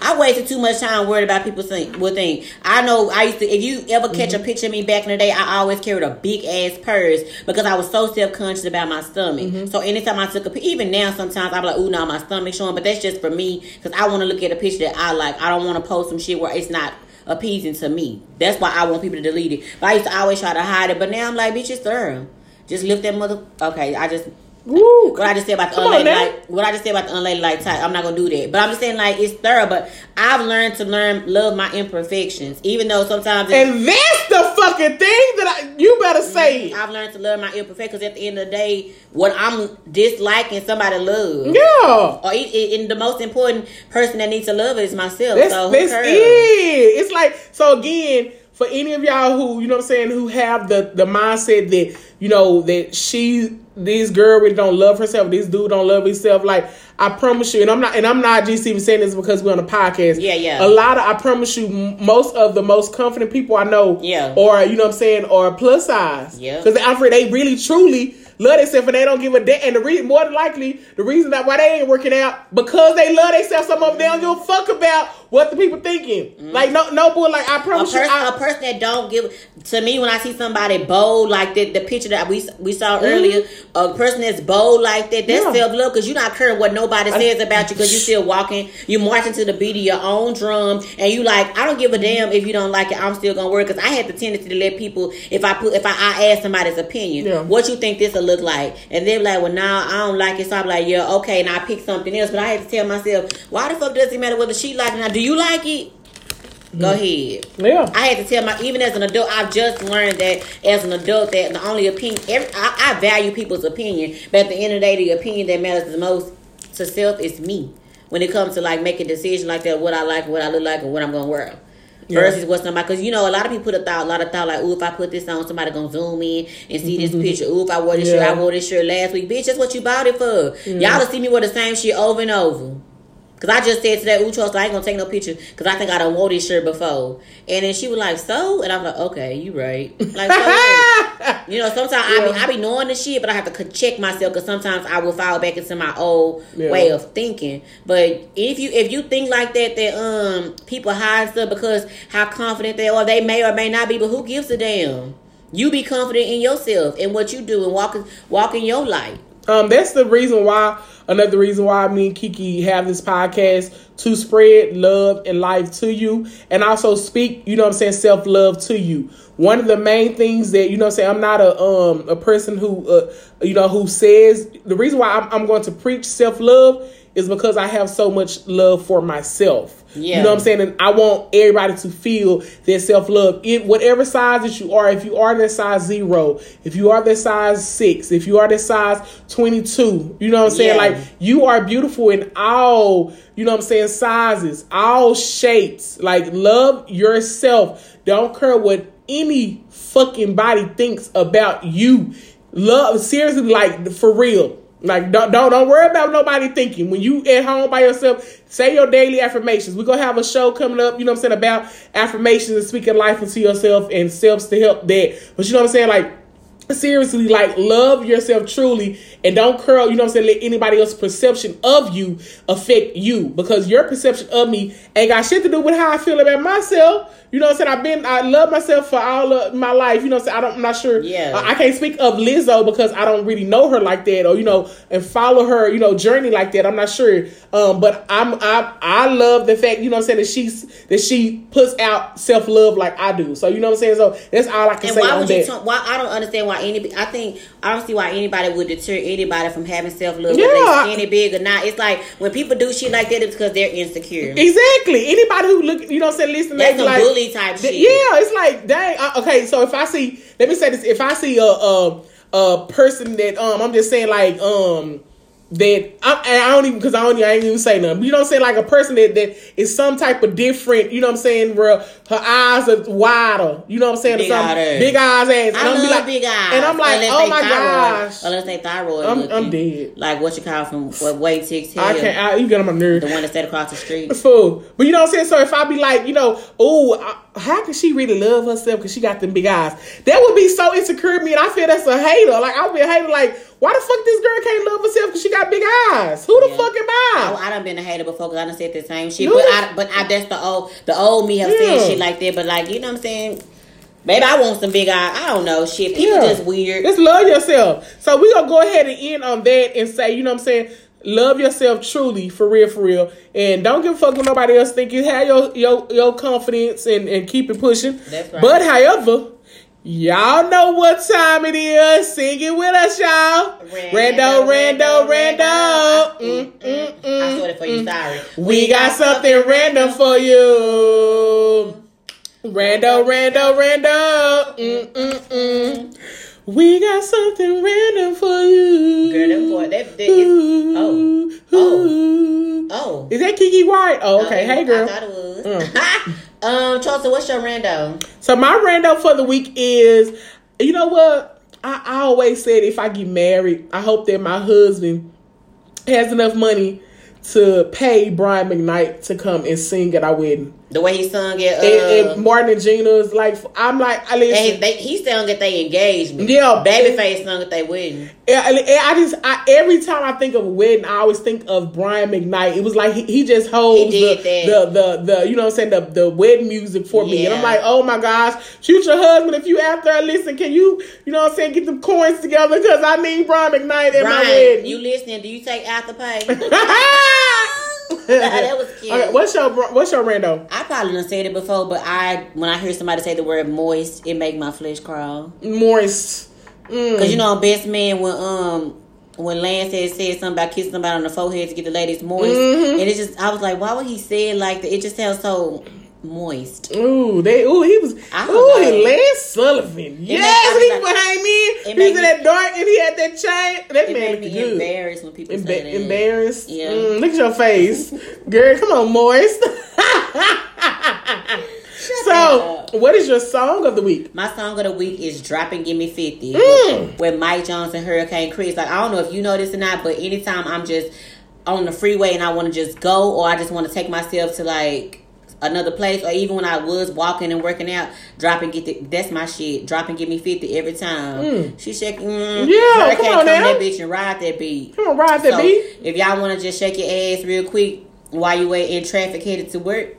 A: I I wasted too much time worried about people think will think. I know I used to. If you ever catch
B: Mm-hmm.
A: a picture of me back in the day, I always carried a big ass purse because I was so self conscious about my stomach.
B: Mm-hmm.
A: So anytime I took a pic- even now sometimes I'm like, ooh, now my stomach showing. But that's just for me because I want to look at a picture that I like. I don't want to post some shit where it's not appeasing to me. That's why I want people to delete it. But I used to always try to hide it. But now I'm like, bitch, it's thorough. Just lift that mother. Okay, I just
B: Woo.
A: what I just said about the
B: on
A: unladylike, what I just said about the unladylike type, I'm not gonna do that. But I'm just saying like it's thorough. But I've learned to learn love my imperfections, even though sometimes it's,
B: And that's the fucking thing that I, you better say. Mm-hmm.
A: I've learned to love my imperfections. At the end of the day, what I'm disliking, somebody love.
B: Yeah.
A: Or it, it, and the most important person that needs to love is myself.
B: That's,
A: so who
B: that's it. It's like so again for any of y'all who you know what I'm saying who have the the mindset that you know that she this girl really don't love herself, this dude don't love himself. Like I promise you, and I'm not and I'm not just even saying this because we're on a podcast.
A: Yeah, yeah.
B: A lot of I promise you, most of the most confident people I know,
A: Yeah.
B: or you know what I'm saying, or plus size.
A: Yeah.
B: because Alfred they really truly. Love themselves and they don't give a damn. And the reason, more than likely, the reason that why they ain't working out because they love themselves. Some of them they don't give a fuck about what the people thinking. Like no, no boy. Like I promise you,
A: person,
B: I,
A: a person that don't give to me when I see somebody bold like that, the picture that we we saw earlier, a person that's bold like that, that's
B: Mm-hmm. Yeah.
A: self love because you're not caring what nobody says about you because you're still walking, you marching to the beat of your own drum, and you like I don't give a damn if you don't like it, I'm still gonna work because I had the tendency to let people if I put if I, I ask somebody's opinion,
B: Yeah.
A: what you think this will look like, and they're like, well, now I don't like it, so I'm like, yeah, okay, and I pick something else, but I had to tell myself, why the fuck does it matter whether she like it? Now, do you like it? Go mm. ahead.
B: yeah.
A: I had to tell my even as an adult, I've just learned that as an adult that the only opinion every, I, I value people's opinion, but at the end of the day, the opinion that matters the most to self is me. When it comes to like making decisions like that, what I like, what I look like, and what I'm gonna wear.
B: Yeah.
A: Versus what somebody, because you know, a lot of people put a thought, a lot of thought, like, "Ooh, if I put this on, somebody gonna zoom in and see this mm-hmm. picture. Ooh, if I wore this shirt, I wore this shirt last week, bitch. That's what you bought it for. Y'all to see me wear the same shit over and over. Cause I just said to that Ucho, so I ain't gonna take no picture because I think I done wore this shirt before. And then she was like, "So," and I'm like, "Okay, you right." Like, so you know, sometimes I be I be knowing the shit, but I have to check myself because sometimes I will fall back into my old
B: Yeah.
A: way of thinking. But if you if you think like that, that um people hide stuff because how confident they are, they may or may not be. But who gives a damn? You be confident in yourself and what you do and walk walk in your light.
B: Um, that's the reason why. Another reason why me and Kiki have this podcast to spread love and life to you, and also speak. You know what I'm saying? Self love to you. One of the main things that you know, I'm saying I'm not a um a person who uh you know who says the reason why I'm, I'm going to preach self love is because I have so much love for myself.
A: Yeah.
B: You know what I'm saying? And I want everybody to feel their self love. It whatever size that you are, if you are that size zero, if you are that size six, if you are that size twenty two, you know what I'm saying?
A: Yeah.
B: Like you are beautiful in all, you know what I'm saying, sizes, all shapes. Like love yourself. Don't care what any fucking body thinks about you. Love seriously, like for real. Like don't don't don't worry about nobody thinking. When you at home by yourself, say your daily affirmations. We're gonna have a show coming up, you know what I'm saying, about affirmations and speaking life into yourself and selves to help that. But you know what I'm saying? Like seriously, like love yourself truly and don't curl, you know what I'm saying, let anybody else's perception of you affect you. Because your perception of me ain't got shit to do with how I feel about myself. You know what I'm saying? I've been I love myself for all of my life. You know what I'm saying? I don't I'm not sure.
A: Yeah.
B: I, I can't speak of Lizzo because I don't really know her like that or you know and follow her, you know, journey like that. I'm not sure. Um but I'm I I love the fact, you know what I'm saying, that she's that she puts out self-love like I do. So you know what I'm saying? So that's all I can say.
A: And
B: say
A: why would
B: that.
A: you? T- why I don't understand why any. I think I don't see why anybody would deter anybody from having self love.
B: Yeah.
A: Whether they skinny, big or not. It's like when people do shit like that, it's because they're insecure.
B: Exactly. Anybody who look, you know, what I'm saying, listen,
A: That's
B: like,
A: bully type shit.
B: Yeah, it's like, dang. Uh, okay, so if I see, let me say this: if I see a a, a person that um, I'm just saying like um. That I, and I don't even because I don't I ain't even say nothing. You know what I'm saying? Like a person that, that is some type of different. You know what I'm saying? Where her eyes are wider. You know what I'm saying?
A: Big
B: something. Big eyes ass. And
A: I
B: be like,
A: big eyes.
B: and I'm like,
A: Unless
B: oh my
A: thyroid,
B: gosh,
A: Unless they thyroid.
B: I'm
A: looking.
B: I'm dead.
A: Like what you call from what way six
B: I can't. I, you get on my nerves.
A: The one that sat across the street.
B: fool. But you know what I'm saying? So if I be like, you know, oh, how can she really love herself because she got them big eyes? That would be so insecure to me, and I feel that's a hater. Like I would be a hater. Like why the fuck this girl can't love herself because she got big eyes? Who the
A: Yeah.
B: fuck am
A: I,
B: I?
A: I done been a hater before because I done said the same shit.
B: No,
A: but I, but I, that's the old, the old me have
B: Yeah.
A: said shit like that. But like, you know what I'm saying? Maybe I want some big eyes. I don't know. Shit, people
B: Yeah.
A: just weird.
B: Just love yourself. So we gonna go ahead and end on that and say, you know what I'm saying? Love yourself truly, for real, for real, and don't give a fuck what nobody else think. You have your your your confidence and and keep it pushing.
A: That's right.
B: But however, y'all know what time it is. Sing it with us, y'all. Rando, rando, rando. Mm, mm, mm,
A: I sorted for you. Sorry.
B: we got something random for you. Rando, rando, rando. Mm, mm, mm. We got something random for you.
A: Girl, them boy, that, that is.
B: Is that Kiki White? Oh, okay. Hey, girl.
A: I thought it was. um, Chelsea, what's your rando?
B: So my rando for the week is, you know what? I, I always said if I get married, I hope that my husband has enough money to pay Brian McKnight to come and sing at our wedding.
A: The way he sung it. Uh,
B: and, and Martin and Gina's like, I'm like, I
A: and
B: listen.
A: he, they, he sung at their engagement.
B: Yeah.
A: Babyface sung at their wedding.
B: Yeah, and- and I just I, every time I think of a wedding, I always think of Brian McKnight. It was like he, he just holds
A: He
B: the, the the the you know what I'm saying the the wedding music for me, and I'm like, oh my gosh, future husband, if you out there, listen, can you you know what I'm saying get them coins together because I need Brian McKnight at my
A: Brian,
B: wedding.
A: you listening? Do you take after pay? that was cute.
B: Okay, what's your what's your rando?
A: I probably done said it before, but I when I hear somebody say the word moist, it make my flesh crawl.
B: Moist. Mm.
A: Cause you know, best man when um when Lance had said something about kissing somebody on the forehead to get the ladies moist,
B: Mhm.
A: and it just I was like, why would he say it like that? It just sounds so moist.
B: Ooh, they ooh he was ooh he Lance Sullivan. yes, he
A: like-
B: behind me.
A: it
B: He was in that dark and he had that chain. That man
A: made
B: looked
A: me
B: good.
A: embarrassed when people
B: Emba-
A: say that.
B: embarrassed.
A: Yeah.
B: Mm, look at your face, girl. Come on, moist. so, what is your song of the week?
A: My song of the week is "Drop and Give Me 50
B: Mm.
A: with Mike Jones and Hurricane Chris. Like I don't know if you know this or not, but anytime I'm just on the freeway and I want to just go, or I just want to take myself to like another place, or even when I was walking and working out, dropping get the, that's my shit. Drop and give me fifty every time.
B: Mm.
A: She shaking. Mm,
B: Yeah, come on now.
A: that bitch and ride that beat.
B: Come on, ride that
A: So,
B: beat.
A: If y'all want to just shake your ass real quick while you wait in traffic headed to work,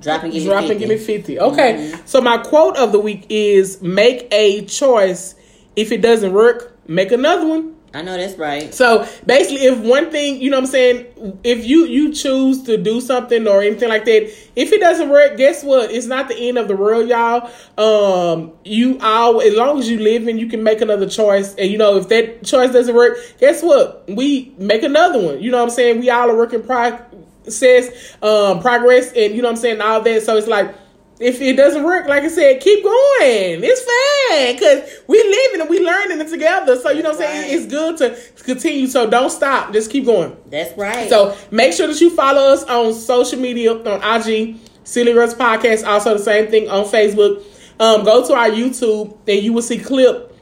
A: drop and give
B: Drop
A: me
B: and
A: 50.
B: give me 50. Okay.
A: Mm-hmm.
B: So my quote of the week is make a choice. If it doesn't work, make another one.
A: I know that's right.
B: So basically, if one thing, you know what I'm saying, if you you choose to do something or anything like that, if it doesn't work, guess what? It's not the end of the world, y'all. Um, you all as long as you live and you can make another choice, and you know if that choice doesn't work, guess what? We make another one. You know what I'm saying? We all are working process, um, progress, and you know what I'm saying, all that. So it's like if it doesn't work, like I said, keep going. It's fine because we living and we learning it together. So you know what I'm saying? It's good to continue. So don't stop. Just keep going.
A: That's right.
B: So make sure that you follow us on social media on IG, Silly Girls Podcast. Also the same thing on Facebook. Um, go to our YouTube and you will see clip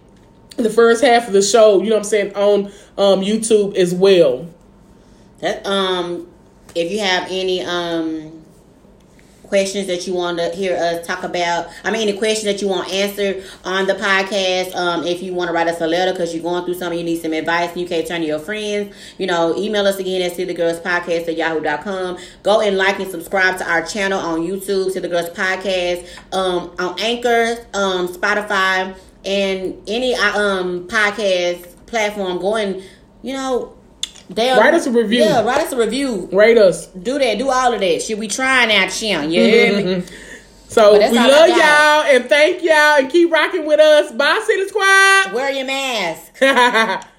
B: the first half of the show. You know what I'm saying on um, YouTube as well.
A: That um, if you have any um questions that you want to hear us talk about. I mean, any questions that you want answered on the podcast. Um, if you want to write us a letter because you're going through something, you need some advice, and you can't turn to your friends, you know, email us again at Podcast at yahoo.com. Go and like and subscribe to our channel on YouTube, Silly Girls Podcast, um, on Anchor, um, Spotify, and any uh, um podcast platform. Go and, you know,
B: They'll, write us a review.
A: Yeah, write us a review.
B: Rate us.
A: Do that. Do all of that. Should we trying out Chim? You hear me? Mm-hmm, mm-hmm.
B: So we love y'all and thank y'all and keep rocking with us. Bye, City Squad.
A: Wear your mask.